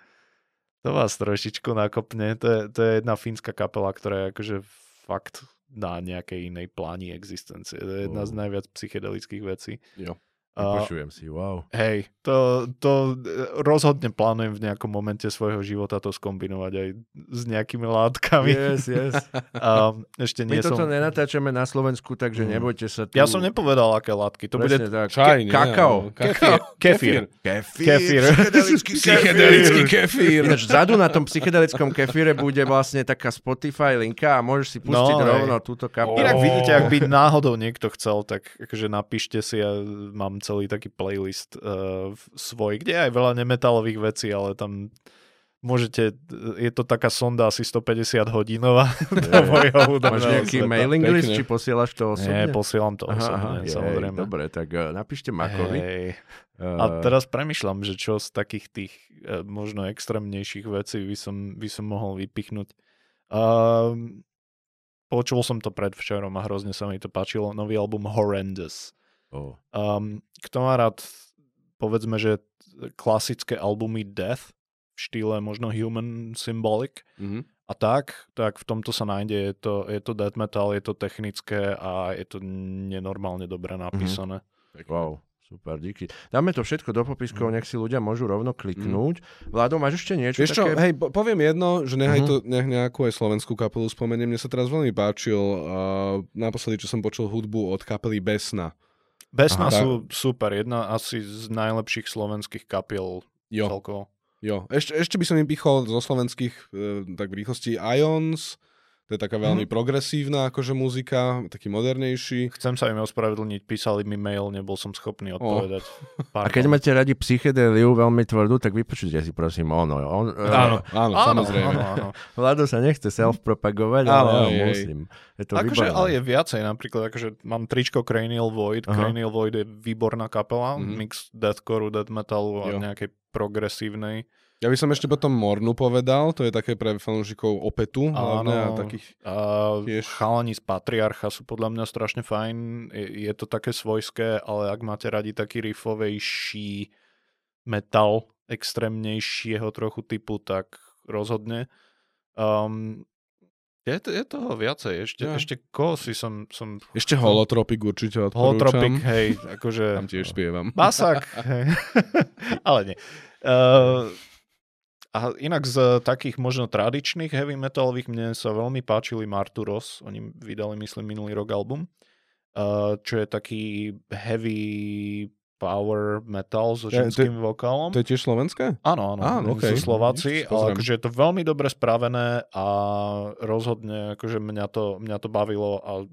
to vás trošičku nakopne. To je, to je jedna fínska kapela, ktorá je akože fakt na nejakej inej pláni existencie. To je jedna z najviac psychedelických vecí. Jo. A, Vypočujem si, wow. hej, to, to eh, rozhodne plánujem v nejakom momente svojho života to skombinovať aj s nejakými látkami. Yes, yes. A ešte My nie toto som... nenatáčame na Slovensku, takže Mm. nebojte sa tu. Ja som nepovedal, aké látky. To Presne bude tak. Čaj, Ke- kakao. ale- kefír. Kefír. Kefír. Kefír. Psychedelický Psychedelický kefír. Ináč vzadu na tom psychedelickom kefíre bude vlastne taká Spotify linka a môžeš si pustiť No, hej. rovno túto kapelu. Inak Oh. vidíte, ak by náhodou niekto chcel, tak akože napíšte si, ja mám celý taký playlist uh, svoj, kde je aj veľa nemetalových vecí, ale tam môžete, je to taká sonda asi 150 hodinová na mojho Máš nejaký sveta. mailing Pekne. list, či posielaš to osobne? Nie, posielam to Aha, aha, osobne, jej, samozrejme. Dobre, tak uh, napíšte Makovi. Hej. Uh, A teraz premyšľam, že čo z takých tých eh, možno extrémnejších vecí by som, by som mohol vypichnúť. Um, počul som to predvčerom a hrozne sa mi to páčilo. Nový album Horrendous. Oh. Um, kto má rád, povedzme, že klasické albumy Death v štýle možno Human Symbolic Mhm. a tak, tak v tomto sa nájde, je to, je to death metal, je to technické a je to nenormálne dobre napísané. Wow, super, díky. Dáme to všetko do popiskov, nech si ľudia môžu rovno kliknúť. Vlado, máš ešte niečo Vieš čo, také? hej, po- poviem jedno, že nechaj Mhm. to nech nejakú aj slovenskú kapelu spomeniem. Mne sa teraz veľmi páčil, uh, naposledy, čo som počul hudbu od kapely Besna. Besna Aha. sú super, jedna asi z najlepších slovenských kapiel Jo. celkovo. Jo, ešte, ešte by som im pichol zo slovenských, e, tak v rýchlosti Ions, to je taká veľmi mm-hmm. progresívna akože muzika, taký modernejší. Chcem sa im ospravedlniť, písali mi mail, nebol som schopný odpovedať. Oh. A keď máte radi psychedeliu veľmi tvrdú, tak vypočujte si prosím ono. On, áno, áno, áno, samozrejme. Áno, áno. Vlado sa nechce self-propagovať, ale áno, musím. Je to akože, ale je viacej, napríklad, akože mám tričko Cranial Void. Aha. Cranial Void je výborná kapela, mm-hmm. mix deathcore, death metalu a jo. nejakej progresívnej ja by som ešte potom Mornu povedal, to je také pre fanúšikov opetu hlavne a takých a tiež... Chalani z Patriarcha sú podľa mňa strašne fajn, je, je to také svojské, ale ak máte radi taký riffovejší metal, extrémnejšieho trochu typu, tak rozhodne. Um, je, to, je toho viacej, ešte, ja. ešte koho si som, som... Ešte Holotropik určite odporúčam. Holotropik, hej, akože... Tam tiež spievam. Basak, hej. ale nie. Uh, a inak z takých možno tradičných heavy metalových mne sa veľmi páčili Marturos, oni vydali myslím minulý rok album, čo je taký heavy power metal so ženským to, vokálom. To je tiež slovenské? Áno, áno, áno okay. sú Slováci, ale akože je to veľmi dobre spravené a rozhodne akože mňa to, mňa to bavilo a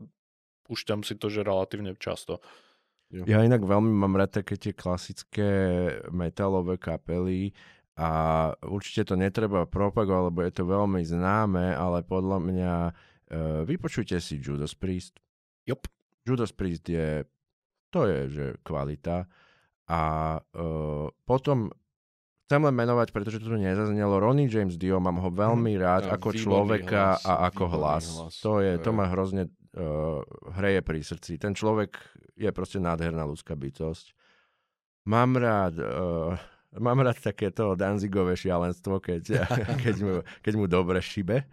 púšťam si to, že relatívne často. Jo. Ja inak veľmi mám rád také tie klasické metalové kapely, a určite to netreba propagovať, lebo je to veľmi známe, ale podľa mňa uh, vypočujte si Judas Priest. Yep. Judas Priest je, to je, že kvalita. A uh, potom chcem len menovať, pretože to tu nezaznelo, Ronnie James Dio, mám ho veľmi mhm. rád ja, ako človeka hlas, a ako hlas. hlas. To, je, to ma hrozne uh, hreje pri srdci. Ten človek je proste nádherná ľudská bytosť. Mám rád... Uh, Mám rád takéto Danzigové šialenstvo, keď, keď, mu, keď mu dobre šibe.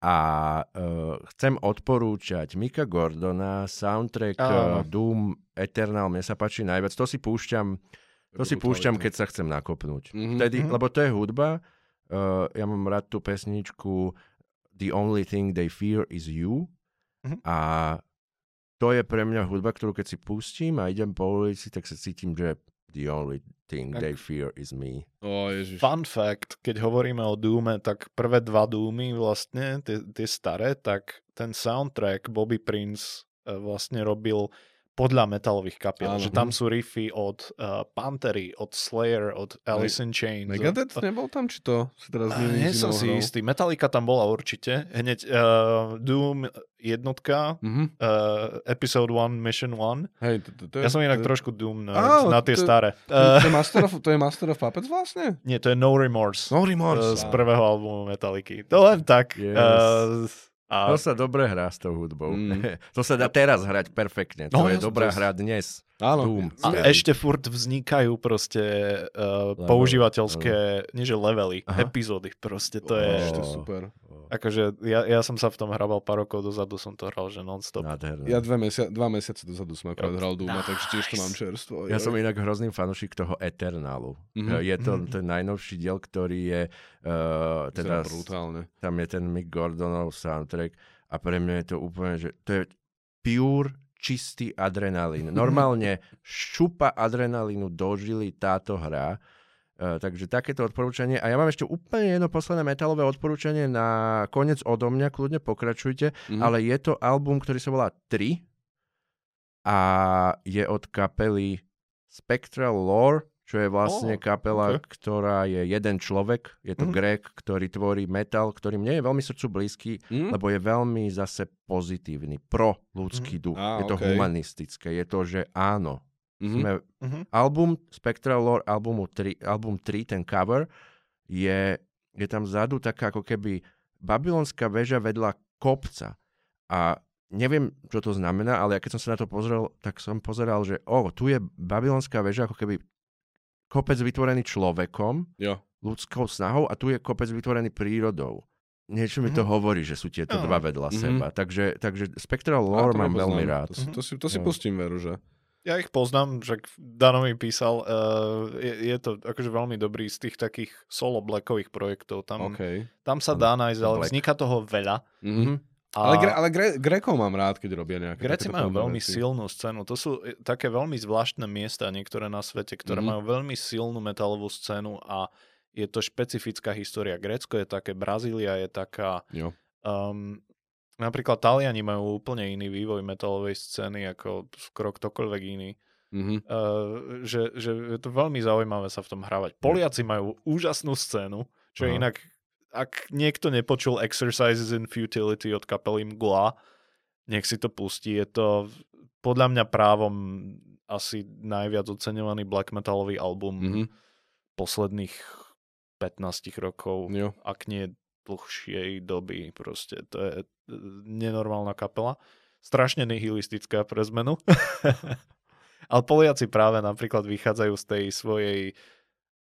A uh, chcem odporúčať Mika Gordona, soundtrack uh, Doom Eternal, mne sa páči najviac. To si púšťam, to si púšťam, keď sa chcem nakopnúť. Mm-hmm. Vtedy, mm-hmm. lebo to je hudba. Uh, ja mám rád tú pesničku The Only Thing They Fear Is You. Mm-hmm. A to je pre mňa hudba, ktorú keď si pustím a idem po ulici, tak sa cítim, že The only thing tak. they fear is me. Ježiš. Fun fact, keď hovoríme o Doome, tak prvé dva Doomy vlastne, tie, tie staré, tak ten soundtrack Bobby Prince eh, vlastne robil podľa metalových kapiel, že tam sú riffy od uh, Pantery, od Slayer, od Alice in Chains. Megadeth od... nebol tam, či to si teraz uh, Nie som si istý. Metallica tam bola určite. Hneď uh, Doom jednotka, mm-hmm. uh, Episode 1, Mission 1. Hej, to, to, to ja som inak to... trošku Doom na tie to, staré. To, to, je Master of, to je Master of Puppets vlastne? Nie, to je No Remorse. No Remorse. Uh, z prvého albumu Metallica. To len tak. Yes. Uh, a... To sa dobre hrá s tou hudbou. Mm. to sa dá teraz hrať perfektne. To no, je dobrá to... hra dnes. Áno. Doom. A ešte furt vznikajú proste uh, používateľské, level. nie že levely, Aha. epizódy proste. To oh, je... To super. Akože ja, ja som sa v tom hrával pár rokov dozadu, som to hral, že non-stop. Nádherné. Ja dve mesia- dva mesiace dozadu som akorát hral Duma, nice. takže tiež to mám čerstvo. Ja som inak hrozný fanušik toho Eternálu. Mm-hmm. Je to mm-hmm. ten najnovší diel, ktorý je uh, teda... brutálne. Tam je ten Mick Gordonov soundtrack a pre mňa je to úplne, že to je pure čistý adrenalín. Normálne šupa adrenalínu dožili táto hra takže takéto odporúčanie. A ja mám ešte úplne jedno posledné metalové odporúčanie na konec odo mňa, kľudne pokračujte, mm-hmm. ale je to album, ktorý sa volá 3 a je od kapely Spectral Lore, čo je vlastne oh, kapela, okay. ktorá je jeden človek, je to mm-hmm. Greg, ktorý tvorí metal, ktorý mne je veľmi srdcu blízky, mm-hmm. lebo je veľmi zase pozitívny, pro ľudský mm-hmm. duch. Ah, je to okay. humanistické, je to, že áno, Mm-hmm. Sme, mm-hmm. Album Spectral Lore, albumu 3, album 3, ten cover, je, je tam vzadu taká ako keby babylonská väža vedľa kopca. A neviem, čo to znamená, ale ja keď som sa na to pozrel, tak som pozeral, že o, tu je babylonská väža ako keby kopec vytvorený človekom, jo. ľudskou snahou a tu je kopec vytvorený prírodou. Niečo mi to mm-hmm. hovorí, že sú tieto no. dva vedľa mm-hmm. seba. Takže, takže Spectral Lore mám veľmi rád. To si, to si, to si pustím, veru, že... Ja ich poznám, že Dano mi písal, uh, je, je to akože veľmi dobrý z tých takých solo blackových projektov. Tam, okay. tam sa dá nájsť, ale vzniká toho veľa. Mm-hmm. A... Ale, gre, ale gre, Grekov mám rád, keď robia nejaké Greci majú veľmi veci. silnú scénu. To sú e, také veľmi zvláštne miesta niektoré na svete, ktoré mm-hmm. majú veľmi silnú metalovú scénu a je to špecifická história. Grécko je také, Brazília je taká. Jo. Um, napríklad Taliani majú úplne iný vývoj metalovej scény ako skoro ktokoľvek iný. Mhm. Uh, že, že je to veľmi zaujímavé sa v tom hrávať. Poliaci majú úžasnú scénu, čo Aha. inak, ak niekto nepočul Exercises in Futility od kapely Mgla, nech si to pustí. Je to podľa mňa právom asi najviac oceňovaný black metalový album Mhm. posledných 15 rokov, Jo. ak nie dlhšej doby. Proste to je nenormálna kapela. Strašne nihilistická pre zmenu. Ale Poliaci práve napríklad vychádzajú z tej svojej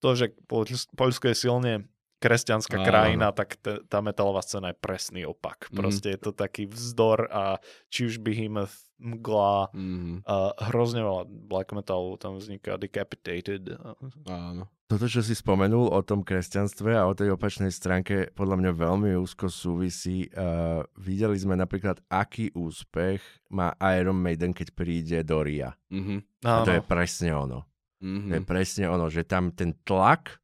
to, že Poľs- Poľsko je silne kresťanská Áno. krajina, tak t- tá metalová scéna je presný opak. Mhm. Proste je to taký vzdor a či už Behemoth, Mgla, Mhm. a hrozne veľa black metalu tam vzniká, Decapitated. Áno. Toto, čo si spomenul o tom kresťanstve a o tej opačnej stránke, podľa mňa veľmi úzko súvisí. Uh, videli sme napríklad, aký úspech má Iron Maiden, keď príde do Ria. Mhm. A to je presne ono. Mhm. To je presne ono, že tam ten tlak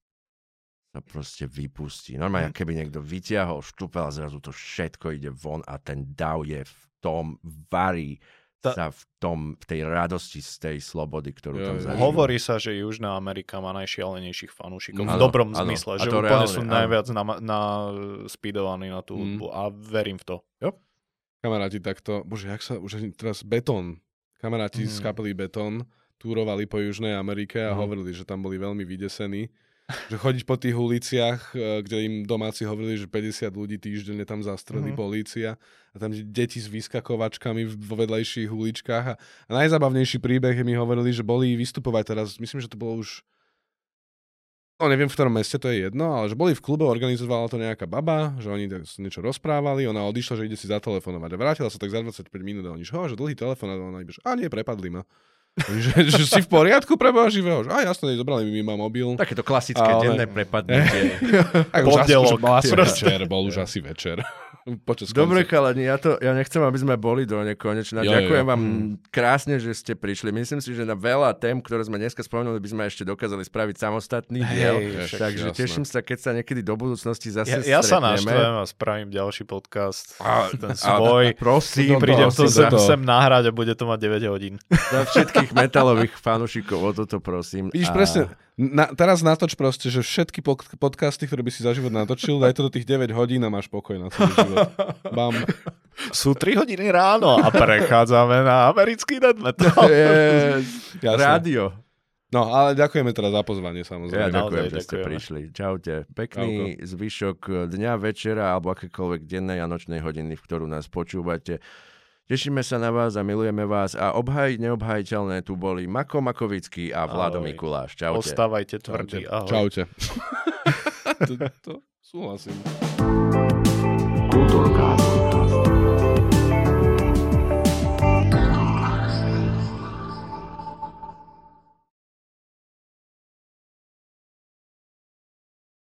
sa proste vypustí. Normálne, Mhm. keby niekto vytiahol štúpel a zrazu to všetko ide von a ten dav je v tom, varí Ta- sa v tom, v tej radosti z tej slobody, ktorú Jo, tam jo. zažíva. Hovorí sa, že Južná Amerika má najšialenejších fanúšikov. v Áno, dobrom áno. zmysle, že to úplne reálne, sú áno. najviac na, na speedovaní na tú Mm. hudbu a verím v to. Kamaráti takto, bože, jak sa, už teraz Betón, kamaráti z Mhm. kapely Betón túrovali po Južnej Amerike a Mhm. hovorili, že tam boli veľmi vydesení. Že chodiť po tých uliciach, e, kde im domáci hovorili, že 50 ľudí týždenne tam zastrelí Mhm. polícia a tam deti s vyskakovačkami vo vedlejších uličkách a, a najzabavnejší príbeh mi hovorili, že boli vystupovať teraz, myslím, že to bolo už No neviem, v ktorom meste to je jedno, ale že boli v klube, organizovala to nejaká baba, že oni niečo rozprávali, ona odišla, že ide si zatelefonovať a vrátila sa tak za 25 minút a oni, že, "Ho, že dlhý telefon a ona iba, že a nie, prepadli ma. Že, že, si v poriadku pre Boha živého? Že, a jasne, zobrali mi ma mobil. Takéto klasické Ale- denné prepadnutie. Večer, bol už asi večer. Počas Dobre, chalani, ja, to, ja nechcem, aby sme boli do nekonečna. Jo, Ďakujem jo. vám Mm. krásne, že ste prišli. Myslím si, že na veľa tém, ktoré sme dneska spomenuli, by sme ešte dokázali spraviť samostatný Hej, diel. Takže jasné. teším sa, keď sa niekedy do budúcnosti zase Ja, ja sa naštvem a spravím ďalší podcast. A- ten a- svoj. prosím, Prídem to prosím, sem, to- sem nahrať a bude to mať 9 hodín. za všetkých metalových fanúšikov, o toto prosím. Vidíš, A- presne, na, teraz natoč proste, že všetky pod, podcasty, ktoré by si za život natočil, daj to do tých 9 hodín a máš pokoj na celý život. Bam. Sú 3 hodiny ráno a prechádzame na americký death metal. Yes. Rádio. No, ale ďakujeme teda za pozvanie, Ja samozrejme. Naozaj ďakujem, že ste ďakujeme. prišli. Čaute. Pekný zvyšok dňa, večera alebo akékoľvek dennej a nočnej hodiny, v ktorú nás počúvate. Tešíme sa na vás a milujeme vás a obhajiť neobhajiteľné tu boli Mako Makovický a Vlado Ahoj. Mikuláš. Čaute. Ostávajte tvrdí. Ahoj. Čaute. to, to súhlasím. Kultúrka.